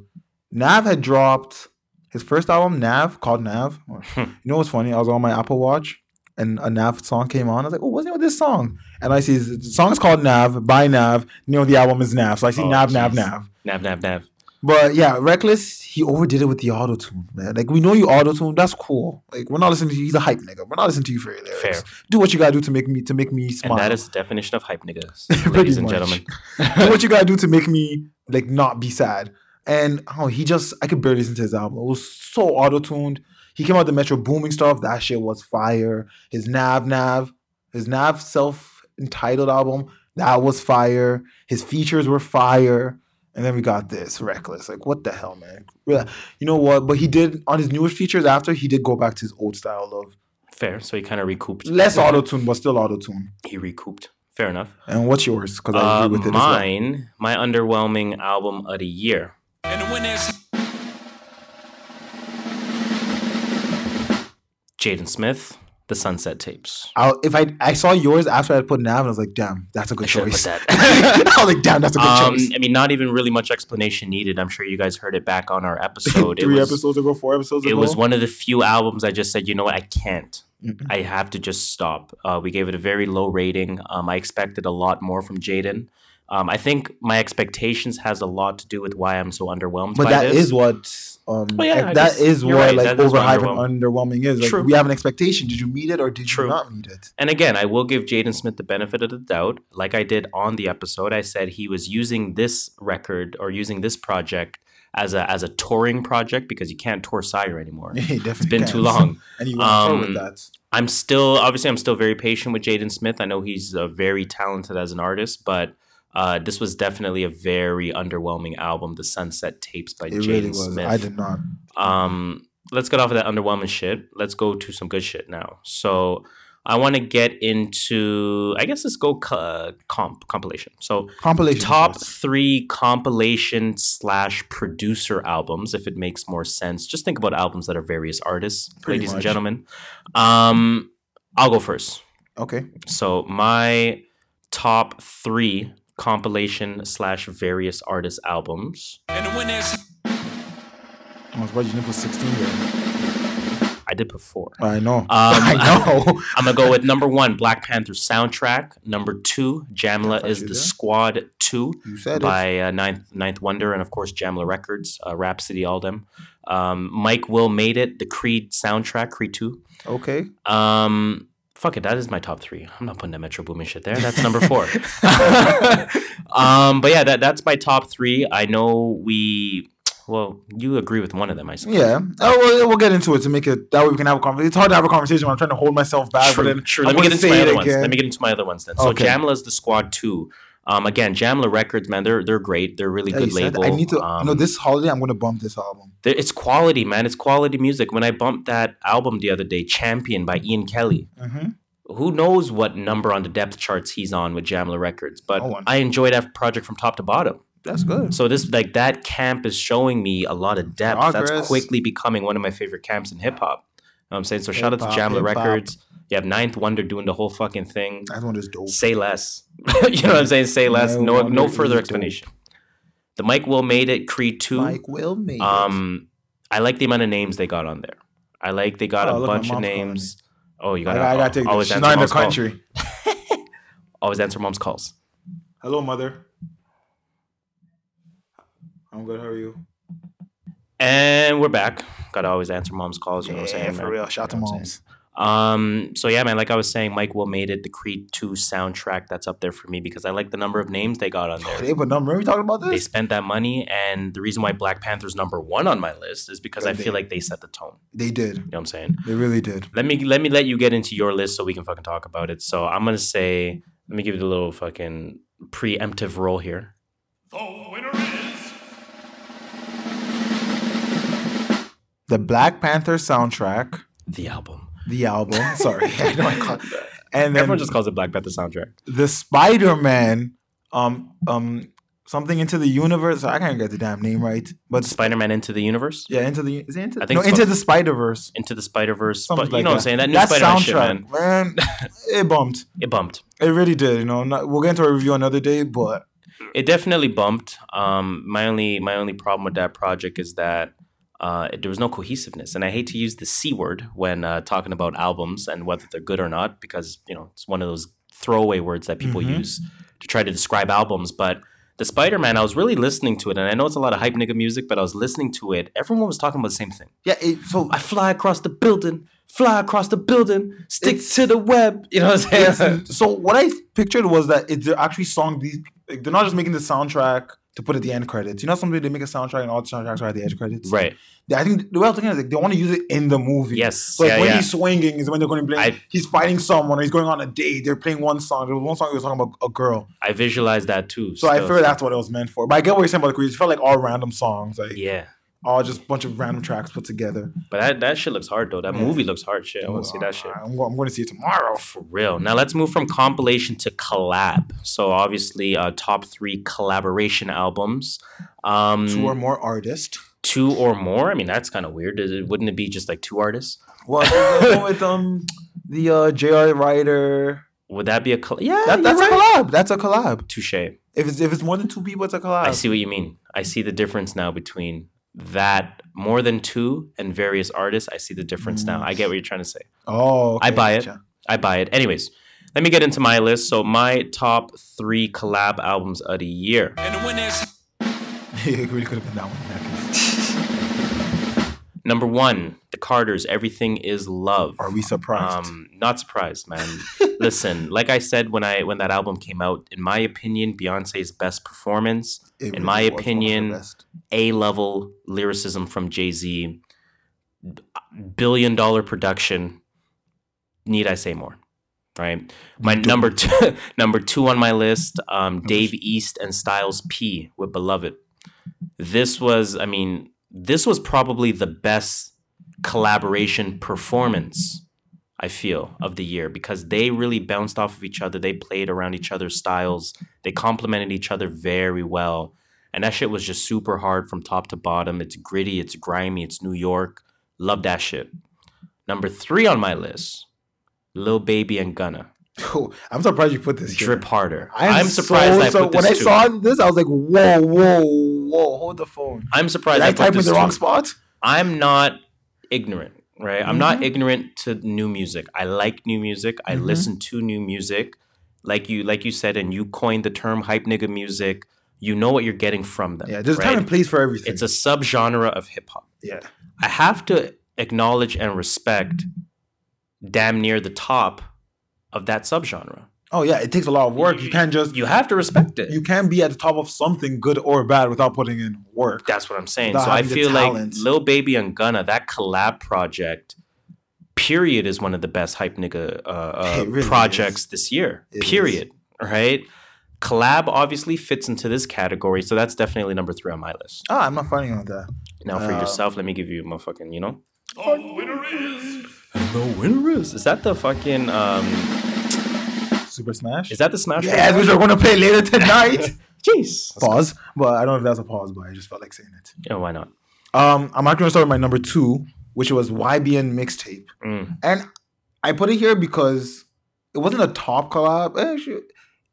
Nav had dropped his first album, Nav, called Nav. you know what's funny? I was on my Apple Watch and a Nav song came on. I was like, oh, what's the name of this song? And I see the song is called Nav by Nav. You know the album is Nav. So I see Oh, Nav, Nav. Nav. Nav, nav, nav. But yeah, Reckless, he overdid it with the auto tune, man. Like we know you auto tune, that's cool. Like we're not listening to you. He's a hype nigga. We're not listening to you for your lyrics. Fair. Do what you gotta do to make me to make me smile. And that is the definition of hype niggas, ladies and gentlemen. do what you gotta do to make me like not be sad. And oh, he just I could barely listen to his album. It was so auto tuned. He came out the Metro Boomin stuff. That shit was fire. His Nav Nav, his Nav self entitled album, that was fire. His features were fire. And then we got this Reckless. Like what the hell, man? Yeah, You know what? But he did on his newest features after he did go back to his old style of Fair. So he kind of recouped. less auto tune, but still auto tune. He recouped. Fair enough. And what's yours? Because I Uh, agree with it as well. mine, my underwhelming album of the year. And the winner is. Jaden Smith, The Sunset Tapes. I, if I I saw yours after I put Nav, and I was like, damn, that's a good I choice. put that. I was like, damn, that's a good Um, choice. I mean, not even really much explanation needed. I'm sure you guys heard it back on our episode. Three was, episodes ago, four episodes It ago. It was one of the few albums I just said, you know what, I can't. Mm-mm. I have to just stop. Uh, we gave it a very low rating. Um, I expected a lot more from Jaden. Um, I think my expectations has a lot to do with why I'm so underwhelmed. but that this. is what um yeah, that guess is what right. like what and underwhelming is. Like True. we have an expectation. Did you meet it or did True. you not meet it? And again, I will give Jaden Smith the benefit of the doubt. Like I did on the episode, I said he was using this record or using this project as a as a touring project because you can't tour SYRE anymore. Definitely It's been too long. and you want to Um, with that. I'm still obviously I'm still very patient with Jaden Smith. I know he's uh, very talented as an artist, but uh, this was definitely a very underwhelming album, The Sunset Tapes by It Jaden really. Smith. I did not. Um, let's get off of that underwhelming shit. Let's go to some good shit now. So I want to get into, I guess let's go co- comp compilation. So Compilation. top first. three compilation slash producer albums, if it makes more sense. Just think about albums that are various artists, Pretty ladies and gentlemen. Um, I'll go first. Okay. So my top three compilation slash various artist albums. And the winner is. I was watching you put 16 there. I did put four. I know. Um, I know. I'm gonna go with number one, Black Panther soundtrack. Number two, Jamla Can't is the you there. Squad Two you said it. by uh, Ninth Ninth Wonder, and of course Jamla Records, uh, Rapsody, all them. Um, Mike Will made it. The Creed soundtrack, Creed Two. Okay. Um, fuck it, that is my top three. I'm not putting that Metro Boomin shit there. That's number four. um, but yeah, that that's my top three. I know we. Well, you agree with one of them, I suppose. Yeah. Oh, well, we'll get into it to make it that way we can have a conversation. It's hard to have a conversation when I'm trying to hold myself back. True, but then true. Let me get into my other ones. Let me get into my other ones then. So Okay. Jamla's the Squad Two. Um, again, Jamla Records, man, they're they're great. They're a really Yeah, good label. that. I need to. Um, you know, this holiday I'm going to bump this album. it's quality, man. It's quality music. When I bumped that album the other day, Champion by Ian Kelly, Mm-hmm. who knows what number on the depth charts he's on with Jamla Records, but No. I enjoyed that project from top to bottom. That's good. So this like that camp is showing me a lot of depth. That's quickly becoming one of my favorite camps in hip hop. You know I'm saying? So shout out to Jamla hip-hop. Records. You have Ninth Wonder doing the whole fucking thing. One is dope. Say less. you know what I'm saying? Say less. Ninth No no further dope. explanation. The Mike Will made it, Creed 2. Mike will make it. Um I like the amount of names they got on there. I like they got Oh, a look, bunch of names. Oh, you got gotta- I gotta take this. always She's answer not in the country. Always answer mom's calls. Hello, mother. I'm good. How are you? And we're back. Gotta always answer mom's calls. You know what I'm saying? for man? real. Shout out to You know what moms. Saying? Um, so yeah, man, like I was saying, Mike Will made it the Creed 2 soundtrack that's up there for me because I like the number of names they got on there. They have a number. Are we talking about this? They spent that money, and the reason why Black Panther's number one on my list is because I They feel like they set the tone. They did. You know what I'm saying? They really did. Let me let me let you get into your list so we can fucking talk about it. So I'm gonna say, let me give you the little fucking preemptive roll here. The winner is. The Black Panther soundtrack, The album. The album. Sorry, I know I call- and then Everyone just calls it Black Panther soundtrack. the Spider Man, um, um, something into the universe. I can't get the damn name right, but Spider-Man into the universe, yeah, into the is it into I think no into the Spider Verse. into the Spider Verse. Something But you like know what I'm that. saying? That new That Spider-Man shit, man. soundtrack, man, it bumped. It bumped. It really did. You know, not, we'll get into a review another day, but It definitely bumped. Um, my only my only problem with that project is that uh, there was no cohesiveness, and I hate to use the c word when uh, talking about albums and whether they're good or not, because you know it's one of those throwaway words that people Mhm. use to try to describe albums. But the Spider Man, I was really listening to it, and I know it's a lot of hype nigga music, but I was listening to it. Everyone was talking about the same thing. yeah. It, so I fly across the building, fly across the building, stick It's- to the web. You know what I'm saying? So what I pictured was that it's they're actually song these like, they're not just making the soundtrack to put at the end credits. You know, something they make a soundtrack and all the soundtracks are at the end credits. right. They- I think the way I'm thinking is like they want to use it in the movie. Yes. So like yeah, when yeah. he's swinging is when they're going to play. I- he's fighting someone or he's going on a date. They're playing one song. There was one song he was talking about a girl. I visualized that too. So I still. figured that's what it was meant for. But I get what you're saying about the Creed. It felt like all random songs, like Yeah. All just a bunch of random tracks put together. But that, that shit looks hard though. That Yeah. movie looks hard. Shit, I want to see that shit. I'm, I'm going to see it tomorrow. For real. Now let's move from compilation to collab. So obviously, uh, top three collaboration albums. Um, Two or more artists. two or more. I mean, that's kind of weird. It, wouldn't it be just like two artists? Well, the with um the uh, J.R. Ryder. Would that be a collab? Yeah, That, that's you're a right. collab. That's a collab. Touche. If it's if it's more than two people, it's a collab. I see what you mean. I see the difference now between that more than two and various artists. I see the difference now. I get what you're trying to say. Oh, okay, I buy it. gotcha. I buy it. Anyways, let me get into my list. So my top three collab albums of the year. And the winner is. really could have been that one. In that case. Number one, The Carters. Everything is love. Are we surprised? Um, not surprised, man. Listen, like I said when I when that album came out, in my opinion, Beyonce's best performance, It in my was one of the opinion. A level lyricism from Jay Z, billion dollar production. Need I say more? Right. My do. number two, number two on my list, um, Dave East and Styles P with Beloved. This was, I mean, this was probably the best collaboration performance I feel of the year because they really bounced off of each other. They played around each other's styles. They complemented each other very well. And that shit was just super hard from top to bottom. It's gritty, it's grimy, it's New York. Love that shit. Number three on my list, Lil Baby and Gunna. Oh, I'm surprised you put this. here. Drip harder. I'm, I'm, surprised so, I so this when I too. saw this, I was like, "Whoa, whoa, whoa! Hold the phone." I'm surprised Did I I, put type in the wrong too. spot? I'm not ignorant, right? I'm not Mhm. ignorant to new music. I like new music. I Mhm. listen to new music. Like you like you said and you coined the term hype nigga music. You know what you're getting from them. Yeah, there's a right? time and place for everything. It's a subgenre of hip hop. yeah. I have to acknowledge and respect damn near the top of that subgenre. Oh yeah, it takes a lot of work. You can't just You have to respect it. you can't be at the top of something good or bad without putting in work. That's what I'm saying. So I feel like. Lil Baby and Gunna, that collab project, period, is one of the best hype nigga uh, uh, really projects this year. It period. Right? Collab obviously fits into this category, so that's definitely number three on my list. Ah, I'm not fighting on that. Now for Uh, yourself, let me give you my fucking, you know. The winner is. The winner is. Is that the fucking um Super Smash. is that the Smash yeah, Bros. which we're going to play later tonight. Jeez. pause, but I don't know if that's a pause, but I just felt like saying it. Yeah, why not? Um, I'm actually going to start with my number two, which was YBN mixtape, Mm. and I put it here because it wasn't a top collab. Eh.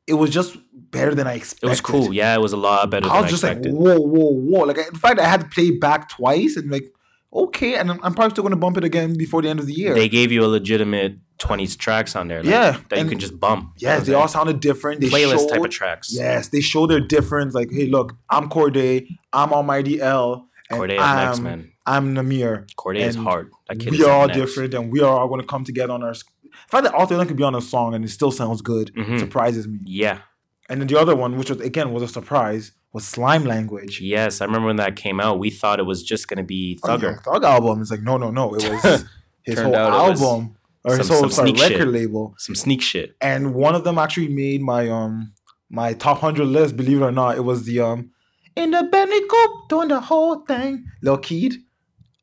It was just better than I expected. It was cool. Yeah, it was a lot better I than was I just expected. like, whoa, whoa, whoa! Like, in fact, I had to play back twice, and like, okay, and I'm, I'm probably still going to bump it again before the end of the year. They gave you a legitimate 20s tracks on there. like, Yeah, That you can just bump. yes, they all sounded different. They playlist showed, type of tracks. Yes, they show their difference. Like, hey, look, I'm Cordae, I'm Almighty L, And Cordae next, I'm- man. I'm Nahmir. Cordae is hard. That kid we is are all next. different, and we are all going to come together on our. The fact that all three of them could be on a song and it still sounds good Mhm. surprises me. Yeah. And then the other one, which was again was a surprise, was Slime Language. Yes, I remember when that came out. We thought it was just gonna be Oh, Young Thugger. Thug album. It's like no, no, no. It was his whole out it was album or his some- whole some sorry, sneak shit. record label. Some sneak shit. And one of them actually made my um my top hundred list. Believe it or not, it was the um in the Bentley Coupe doing the whole thing. Lil Keed.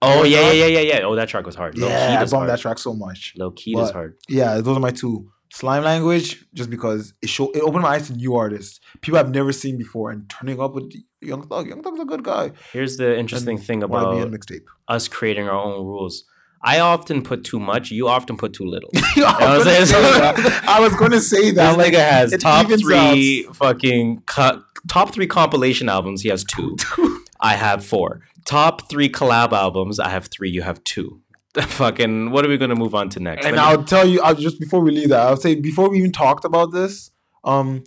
Oh yeah, yeah, yeah, yeah, yeah. Oh, that track was hard. Low yeah, key I hard. that track so much. Low key is hard. Yeah, those are my two. Slime language, just because it show it opened my eyes to new artists, people I've never seen before, and turning up with Young Thug. Young Thug's a good guy. Here's the interesting And thing about mixtape. us creating our own rules. I often put too much. You often put too little. I, was gonna say that. I was going to say that. This nigga has it top three fucking co- top three compilation albums. He has two. I have four. Top three collab albums. I have three. You have two. fucking. What are we gonna move on to next? And Let I'll tell you, I'll just before we leave that, I'll say before we even talked about this, um,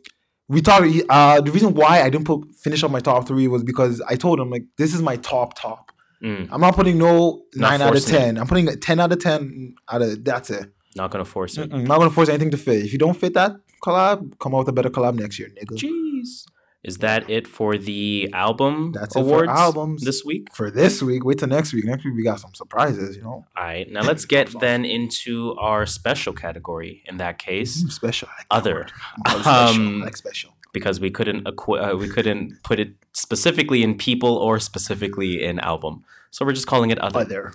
we talked. Uh, the reason why I didn't put finish up my top three was because I told him like this is my top top. Mm, I'm not putting no Not nine out of forcing it. ten. I'm putting a ten out of ten out of that's it. not gonna force it. Mm-mm, not gonna force anything to fit. If you don't fit that collab, come out with a better collab next year, nigga. Jeez. Is that it for the album That's awards albums. this week? For this week, wait till next week. Next week we got some surprises. You know, All right. Now let's get then into our special category. In that case, Mm, special. Like other. word. I'm calling it special. Um, like special. because we couldn't acqu- uh, we couldn't put it specifically in people or specifically in album. So we're just calling it other. Other.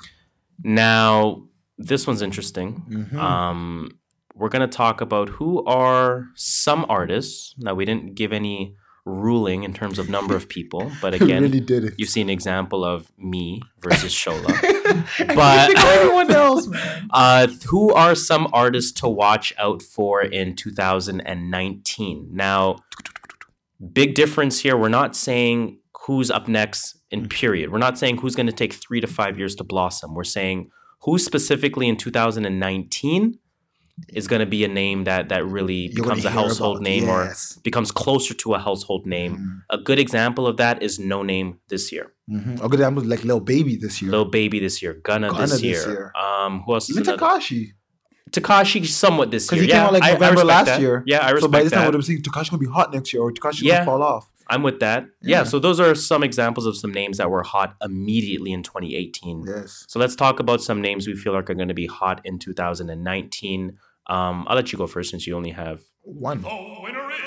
Now, this one's interesting. Mhm. Um, we're going to talk about who are some artists. Now, we didn't give any ruling in terms of number of people, but again, really did it. you see an example of me versus Shola. but But- everyone else, man. Uh, who are some artists to watch out for in 2019? Now, big difference here. We're not saying who's up next in period. We're not saying who's going to take three to five years to blossom. We're saying who specifically in 2019 is going to be a name that that really You're becomes a household about- name or becomes closer to a household name. Mhm. A good example of that is No Name this year. Mhm. A good example is like Lil Baby this year. Lil Baby this year. Gunna, Gunna this, this year. year. Um, who else is Even? Tekashi. Tekashi somewhat this year. Because he yeah, came out like November respect last that. year. Yeah, I So respect by this time, what I that. would have seen Tekashi gonna be hot next year, or Tekashi Yeah. gonna fall off. I'm with that. Yeah. Yeah. so those are some examples of some names that were hot immediately in 2018. Yes. So let's talk about some names we feel like are going to be hot in 2019. Um, I'll let you go first since you only have. One. The winner is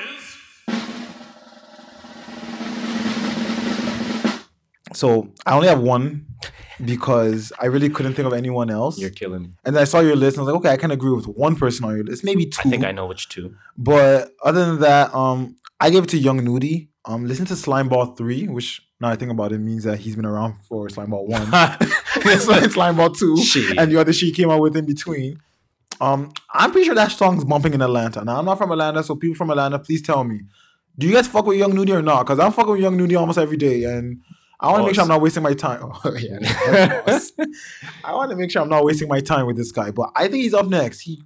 So I only have one because I really couldn't think of anyone else. You're killing me. And I saw your list and I was like, okay, I can agree with one person on your list, maybe two. I think I know which two. But other than that, um, I gave it to Young Nudy. Um, listen to Slimeball three, which now I think about it means that he's been around for Slimeball one. it's like Slimeball two, Shit. and the other shit came out with in between. Um, I'm pretty sure that song's bumping in Atlanta. Now I'm not from Atlanta, so people from Atlanta, please tell me, do you guys fuck with Young Nudy or not? Because I'm fucking with Young Nudy almost every day, and I want to make sure I'm not wasting my time. Oh, yeah. I want to make sure I'm not wasting my time with this guy. But I think he's up next. He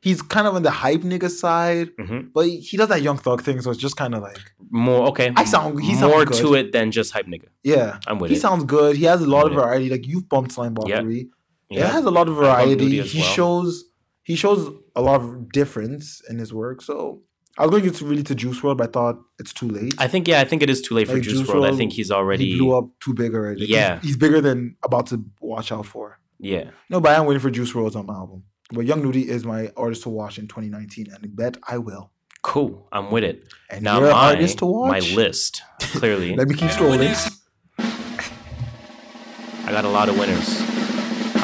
he's kind of on the hype nigga side, Mhm. but he, does that young thug thing, so it's just kind of like More okay. I sound- he sounds more good. to it than just hype nigga. yeah. I'm with He it. He sounds good. He has a lot of with it. variety. Like you've bumped Slimeball Yeah. three. Yeah. It has a lot of variety. He well. shows he shows a lot of difference in his work. So I was going to get really to Juice WRLD, but I thought it's too late. I think yeah. I think it is too late for Juice Juice WRLD. I think he's already. he blew up too big already. Yeah. he's, he's bigger than about to watch out for. Yeah. No, but I am waiting for Juice WRLD's um, album. But Young Nudy is my artist to watch in 2019, and I bet I will. Cool. I'm with it. And Now your my artist to watch. my list clearly. Let me keep And the winner scrolling. I got a lot of winners.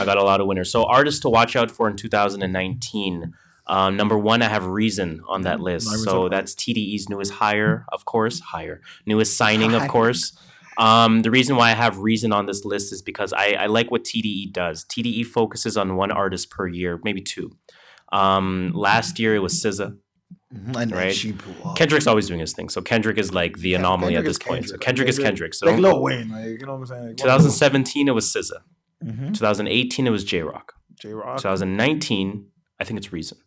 I got a lot of winners. So artists to watch out for in 2019. Um, number one, I have Reason on that list. So that's TDE's newest hire, of course. Hire. Newest signing, of course. Um, the reason why I have Reason on this list is because I, I like what TDE does. TDE focuses on one artist per year, maybe two. Um, last year it was SZA. Mhm, and Right. she blew up. Kendrick's always doing his thing. So Kendrick is like the anomaly Kendrick at this point. So Kendrick. Kendrick is Kendrick- Kendrick. So like Lil Wayne, like you know what I'm saying. Like, 2017 it was SZA. Mhm. 2018 it was Jay Rock. Jay Rock. 2019 I think it's Reason.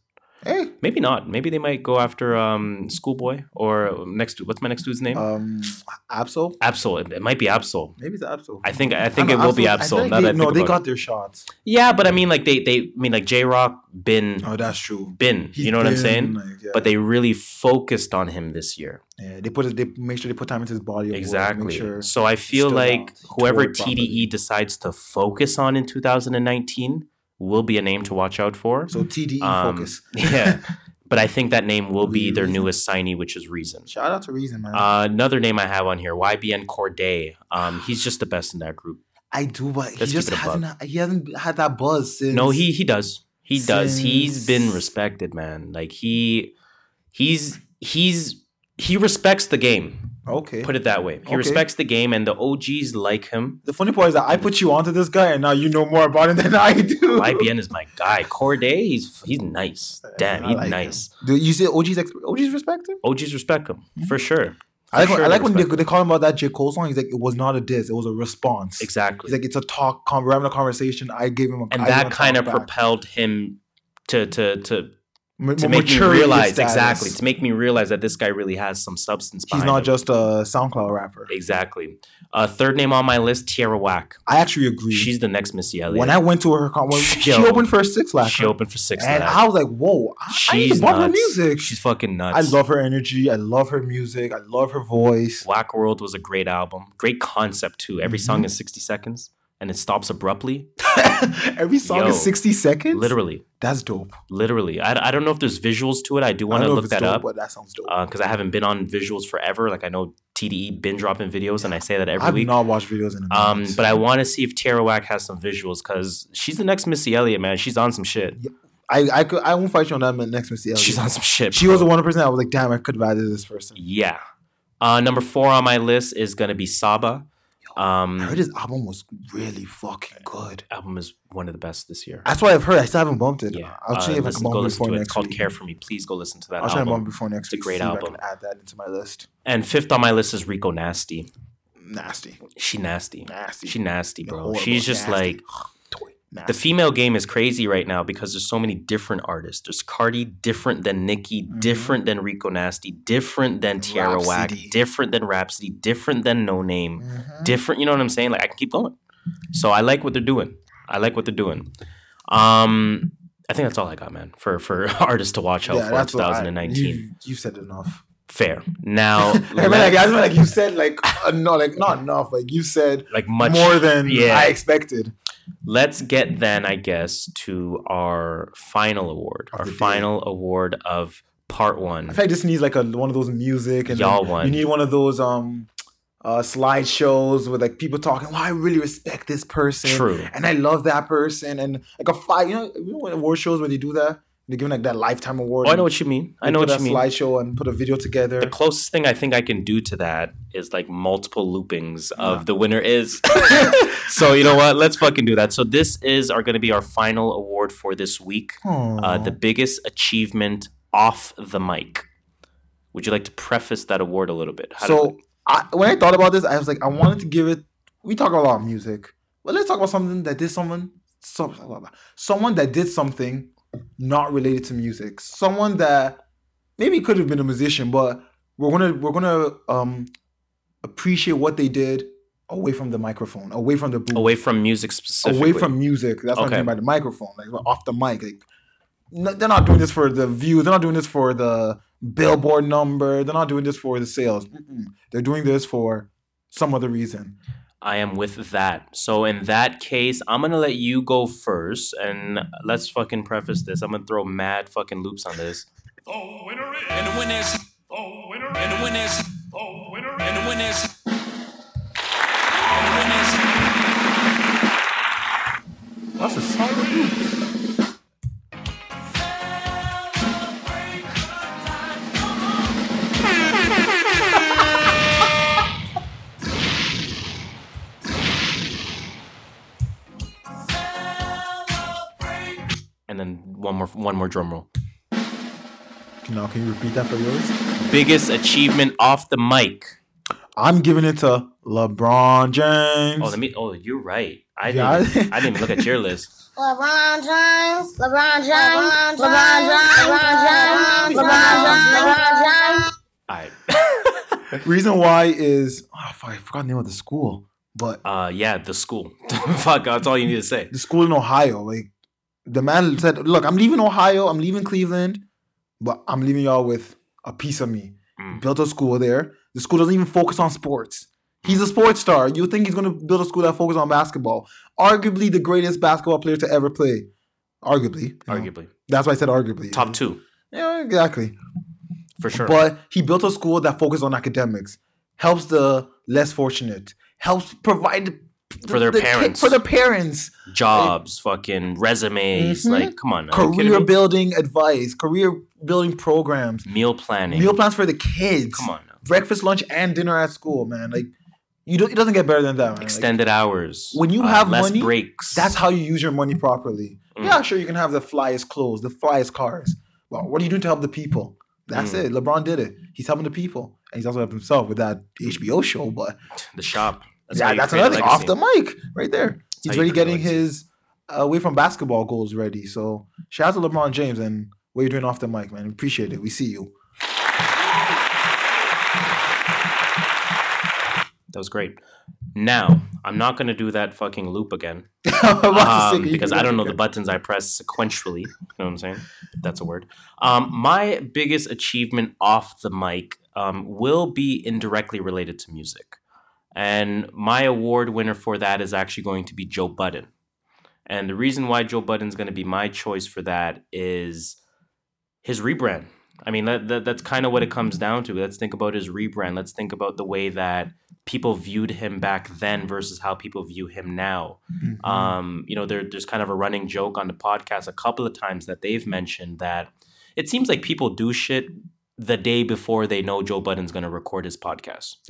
Hey, Maybe not. Maybe they might go after um, Schoolboy or next. What's my next dude's name? um, Ab-Soul. Ab-Soul. It, it might be Ab-Soul. Maybe it's Ab-Soul. I think I think I it know will be Ab-Soul. like now they- no, they got it. their shots. Yeah, but I mean, like they they I mean like Jay Rock been Oh, that's true. been. He's you know what I'm saying? like, yeah. But they really focused on him this year. yeah, they put it. They make sure they put time into his body. Exactly. Sure. so I feel like whoever properly. TDE decides to focus on in 2019 will be a name to watch out for. So TDE Um, focus. yeah, but I think that name will be their newest signee, which is Reason. Shout out to Reason, man. Uh, another name I have on here, YBN Cordae. Um, he's just the best in that group. I do, but he let's just it a hasn't. He hasn't had that buzz since. No, he he does. He does. He's been respected, man. Like he he's he's he respects the game. Okay. Put it that way. He Okay. respects the game, and the OGs like him. the funny part is that I put you onto this guy, and now you know more about him than I do. YBN is my guy. Cordae, he's he's nice. Damn, he's like nice. him. Do you say OG's OG's respect him? OGs respect him for sure. I like, For when, sure I like when they, they call him about that J Cole song. He's like, it was not a diss, it was a response. exactly. He's like, it's a talk. We're having a conversation. I gave him a and that kind of back. propelled him to to to Ma- to make me realize status. exactly to make me realize that this guy really has some substance. He's not him. just a SoundCloud rapper. exactly. Uh, third name on my list, Tierra Whack. I actually agree. She's the next Missy Elliott. when I went to her, con- when she opened for six last she opened for six. and Nine. I was like, whoa, I, I She's bump her music. She's fucking nuts. I love her energy. I love her music. I love her voice. Whack World was a great album. Great concept too. Every Mm-hmm. song is 60 seconds and it stops abruptly. Every song Yo. is 60 seconds? Literally. That's dope. Literally. I, I don't know if there's visuals to it. I do want to look that dope, up but that sounds dope. because I haven't been on visuals forever. Like I know TDE been dropping videos and I say that every week. I've not watched videos in a Um, but I want to see if Tierra Whack has some visuals because she's the next Missy Elliott, man. She's on some shit. I, I could I won't fight you on that next Missy Elliott. She's on some shit. She bro. was the one person I was like, damn, I could have added this person. Yeah. Uh, number four on my list is gonna be Saba. I Um, heard his album was really fucking good. album is one of the best this year. That's what I've heard. I still haven't bumped it. Yeah, I'll uh, see if I listen- can go bump it listen before to it. next It's called week. Care for Me. Please go listen to that I'll try to album. bump it before next It's a week. great see if I album. can add that into my list. And fifth on my list is Rico Nasty. Nasty. She nasty. Nasty. She nasty, bro. She's just nasty. like Toy. the female game is crazy right now because there's so many different artists. There's Cardi, different than Nicki, different than Rico Nasty, different than Tierra Whack, Mm-hmm. Different than Rapsody, different than No Name, Mhm. different. You know what I'm saying? Like I can keep going. So I like what they're doing. I like what they're doing. Um, I think that's all I got, man. For for artists to watch out Yeah, for in that's what I- 2019. You, you said enough. Fair. Now, I mean, like, I feel like you said like uh, no, like not enough. Like you said like much more than yeah. I expected. Let's get then, I guess, to our final award. Of our day. final award of part one. I feel like this needs like a one of those music and Y'all won. You need one of those um uh slideshows with like people talking. Well, I really respect this person. True. And I love that person. And like a five, you know, you know award shows when they do that, they're giving like that lifetime award. Oh, I know what you mean. I know what you a mean. Slideshow and put a video together. The closest thing I think I can do to that is like multiple loopings of Yeah. the winner is. so you know what? Let's fucking do that. So this is are going to be our final award for this week. Uh, the biggest achievement off the mic. Would you like to preface that award a little bit? How so I, when I thought about this, I was like, I wanted to give it. We talk a lot of music, but let's talk about something that did someone, some, someone that did something not related to music. Someone that maybe could have been a musician, but we're gonna we're gonna um appreciate what they did away from the microphone, away from the booth, away from music specifically. away from music. That's what Okay. I mean by the microphone, like off the mic. Like, no, they're not doing this for the views. They're not doing this for the billboard number. They're not doing this for the sales. Mm-mm. They're doing this for some other reason. I am with that. So in that case, I'm gonna let you go first, and let's fucking preface this. I'm gonna throw mad fucking loops on this. The winner is. And the winner is, The winner and the winner is, The winner and the is. winner is, and the winner is. That's a solid loop. And then one more one more drum roll. Now, can you repeat that for yours? Biggest achievement off the mic. I'm giving it to LeBron James. Oh, let me. Oh, you're right. I Yeah, didn't. I- I didn't even look at your list. LeBron James, LeBron James, LeBron James, LeBron James, LeBron James, LeBron James. I. Reason why is oh, fuck, I forgot the name of the school, but Uh, yeah, the school. Fuck, that's all you need to say. the school in Ohio. Like the man said, "Look, I'm leaving Ohio. I'm leaving Cleveland, but I'm leaving y'all with a piece of me." Mm. Built a school there. The school doesn't even focus on sports. He's a sports star. You think he's going to build a school that focuses on basketball? Arguably the greatest basketball player to ever play. Arguably. you know. Arguably, That's why I said arguably. top two Yeah, exactly. for sure. But he built a school that focuses on academics, helps the less fortunate, helps provide For their the parents. for their parents, Jobs, fucking resumes. Mhm. Like, come on. Now. Career building advice, career building programs, Meal planning. meal plans for the kids. Come on now. breakfast, lunch, and dinner at school, man. Like you don't, it doesn't get better than that. Man. Like, Extended hours. when you uh, have less money, breaks. that's how you use your money properly. Mm. Yeah, sure, you can have the flyest clothes, the flyest cars. But what are you doing to help the people? That's Mm. it. LeBron did it. He's helping the people, and he's also helped himself with that HBO show. But the shop. That's yeah, that's another thing. Off the mic, right there. He's already getting legacy. his uh, away from basketball goals ready. So shout out to LeBron James and what you're doing off the mic, man. Appreciate it. We see you. That was great. Now, I'm not going to do that fucking loop again. I'm about to say, um, because I do don't know the buttons I press sequentially. You know what I'm saying? That's a word. Um, my biggest achievement off the mic um, will be indirectly related to music. And my award winner for that is actually going to be Joe Budden. And the reason why Joe Budden's going to be my choice for that is his rebrand. I mean, that, that that's kind of what it comes down to. Let's think about his rebrand. Let's think about the way that people viewed him back then versus how people view him now. Mhm. Um, you know, there, there's kind of a running joke on the podcast a couple of times that they've mentioned that it seems like people do shit the day before they know Joe Budden's going to record his podcast.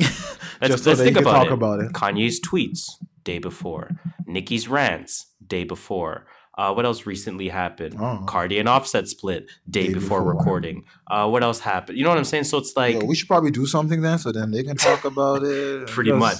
Let's, Just so let's think about, talk it. about it. Kanye's tweets day before, Nicki's rants day before. Uh, what else recently happened? Oh. Cardi and Offset split day, Day before, before. recording. Uh, what else happened? You know what I'm saying? So it's like, Yo, we should probably do something then, so then they can talk about it. Pretty much.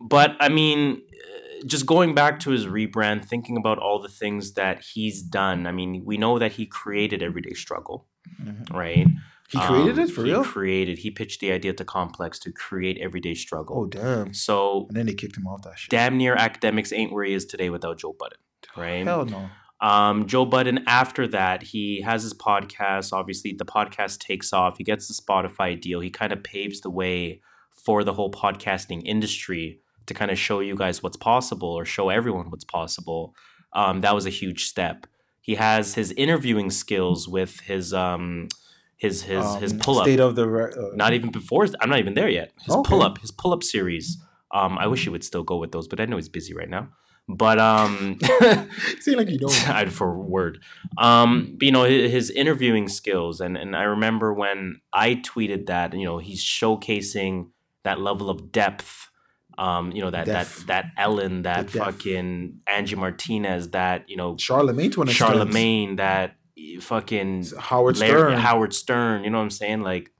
But I mean, uh, just going back to his rebrand, thinking about all the things that he's done. I mean, we know that he created Everyday Struggle, Mhm. right? He created Um, it for real? he real. created. He pitched the idea to Complex to create Everyday Struggle. oh damn! So And then they kicked him off that shit. damn near Akademiks ain't where he is today without Joe Budden, right? Hell no. Um, Joe Budden, after that, he has his podcast. Obviously, the podcast takes off. He gets the Spotify deal. He kind of paves the way for the whole podcasting industry to kind of show you guys what's possible or show everyone what's possible. Um, that was a huge step. He has his interviewing skills with his his his his Um, pull up. State of the re- uh, Not even before. I'm not even there yet. His Okay. pull up, his pull up series. Um, I wish he would still go with those, but I know he's busy right now. But um, seem like you don't. I'd for word. Um, but, you know his, his interviewing skills, and and I remember when I tweeted that you know he's showcasing that level of depth. Um, you know that Depth. that that Ellen, that fucking Angie Martinez, that you know Charlemagne to an. Charlemagne, that fucking Howard Larry- Stern, Howard Stern. You know what I'm saying? Like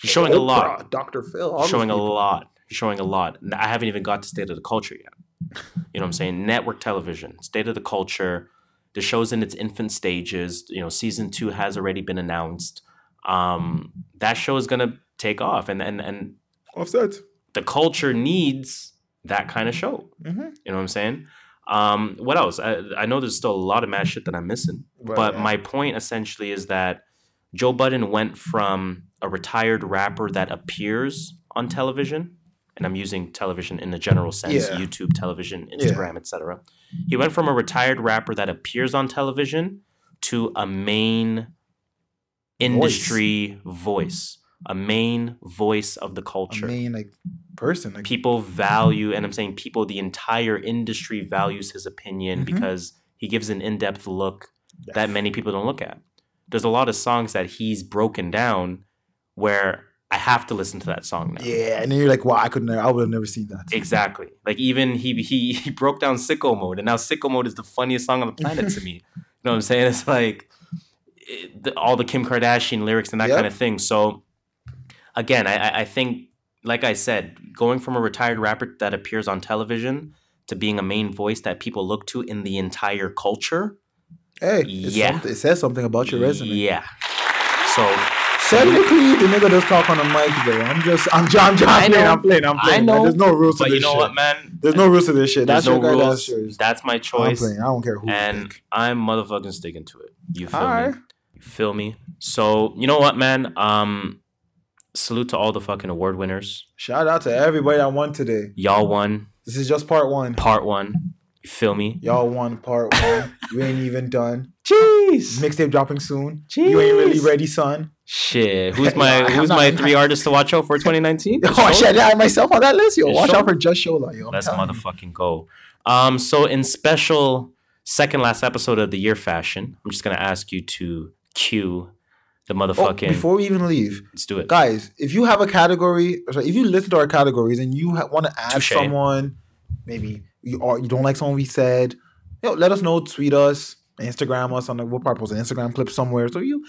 he's showing a lot Dr. Phil, showing a lot. He's showing a lot. I haven't even got to state of the culture yet. You know what I'm saying? Network television, state of the culture. The show's in its infant stages. You know, season two has already been announced. Um, that show is gonna take off, and and and Offset. the culture needs that kind of show. Mm-hmm. You know what I'm saying? Um, what else? I, I know there's still a lot of mad shit that I'm missing. But my point essentially is that Joe Budden went from a retired rapper that appears on television, and I'm using television in the general sense, Yeah. YouTube, television, Instagram, etc. He went from a retired rapper that appears on television to a main industry voice, a main voice of the a culture. main like person. Like, people value, and I'm saying people, the entire industry values his opinion Mhm. because he gives an in-depth look that many people don't look at. There's a lot of songs that he's broken down where I have to listen to that song now. yeah, and then you're like, wow, I could never, I would have never seen that. Exactly. Like even he he he broke down sicko mode, and now sicko mode is the funniest song on the planet to me. You know what I'm saying? It's like it, the, all the Kim Kardashian lyrics and that Yep. kind of thing. So again, I I- think like I said, going from a retired rapper that appears on television to being a main voice that people look to in the entire culture. Hey, it's Yeah. it says something about your resume. Yeah. So Technically, the nigga does talk on the mic though. I'm just, I'm, I'm, I'm, playing. I'm playing, I'm I playing. know, There's no rules to but this you know shit. what, man? There's no rules to this shit. There's That's no your guy. rules. That's. That's my I'm choice. playing. I don't care who. and. I'm motherfucking sticking to it. You feel Alright. me? You feel me? So you know what, man? Um, salute to all the fucking award winners. Shout out to everybody that won today. Y'all won This is just part one. part one. You feel me? Y'all won part one. you ain't even done. Jeez. Mixtape dropping soon. You ain't really ready, son. Shit. Who's my Who's not- my three artists to watch out for 2019? Oh, shit, I have myself on that list, yo. It's Watch out for Just Shola, yo. Let's motherfucking go. Um, so in special second last episode of the year fashion, I'm just gonna ask you to cue the Oh, before we even leave, let's do it. guys, if you have a category, or sorry, if you listen to our categories and you ha- want to add Touche. someone, maybe you or you don't like someone we said, yo, let us know. Tweet us, Instagram us on the we'll probably post an Instagram clip somewhere. So you,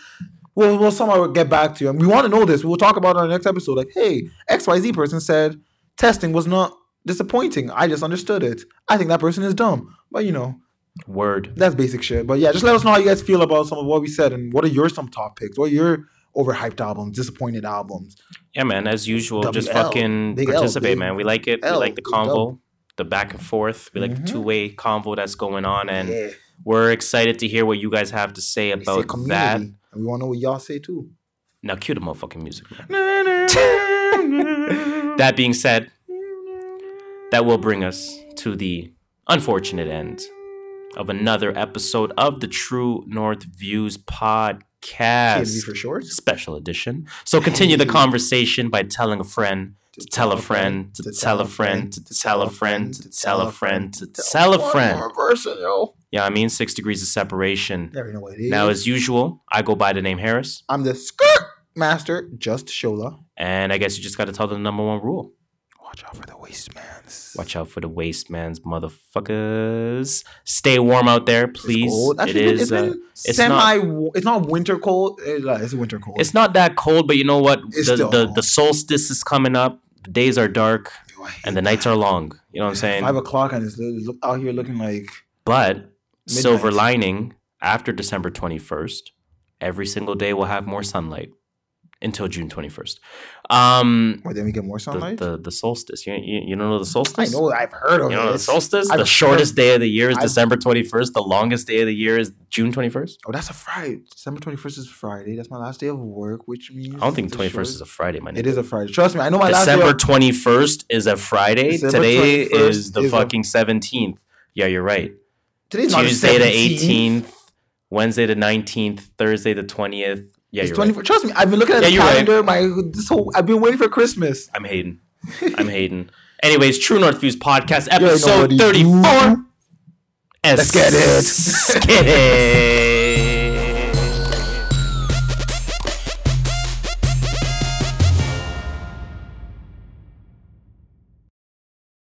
we'll we'll somehow get back to you. And we want to know this. We'll talk about it on our next episode. Like, hey, X Y Z person said testing was not disappointing. I just understood it. I think that person is dumb. But you know, Word. that's basic shit. But yeah, just let us know how you guys feel about some of what we said and what are your some top picks. What are your overhyped albums, disappointed albums? Yeah, man. As usual, just fucking Big L, participate, man. We like it. L, we like the convo, the back and forth. We like Mhm. the two way convo that's going on, and yeah. we're excited to hear what you guys have to say about community, that. And we want to know what y'all say too. Now, cue the motherfucking music, man. That being said, that will bring us to the unfortunate end of another episode of the True North Views TNV podcast. for short. special edition. So continue the conversation by telling a friend to tell a friend to tell a friend to tell a friend to tell a friend to tell a friend. more person, yo. Yeah, I mean six degrees of separation. Never know what it is. Now, as usual, I go by the name Harris, I'm the skirt master, just Shola. and I guess you just got to tell the number one rule: Watch out for the waste mans. Watch out for the waste man's motherfuckers. Stay warm out there, please. Cold. Actually, is. It's, uh, it's it's semi. not- it's not winter cold. It's, uh, winter cold. It's not that cold, but you know what? It's The, the the solstice is coming up. The days are dark Yo, and the nights are long. You know what I'm saying? Five o'clock and it's out here looking like But silver lining after December 21st, every single day will have more sunlight until June 21st. Um, Wait, then we get more the, sunlight. the the solstice. You, you, you don't know the solstice? I know. I've heard of You know the solstice? I've the shortest day of the year is I've- December 21st. The longest day of the year is June 21st. Oh, that's a Friday. December twenty first is Friday. That's my last day of work, which means I don't think 21st short- is a Friday, my nigga. It is a Friday. Trust me, I know my December last day. 21st is a Friday. December Today is the is a- fucking 17th. Yeah, you're right. Today's not Tuesday the 18th, Wednesday the 19th, Thursday the 20th. Yeah, It's you're right. Trust me, I've been looking at Yeah, the you're right. calendar. My this whole I've been waiting for Christmas. I'm hating. I'm hating. Anyways, True North Views podcast, episode 34. Let's get it. Let's get it.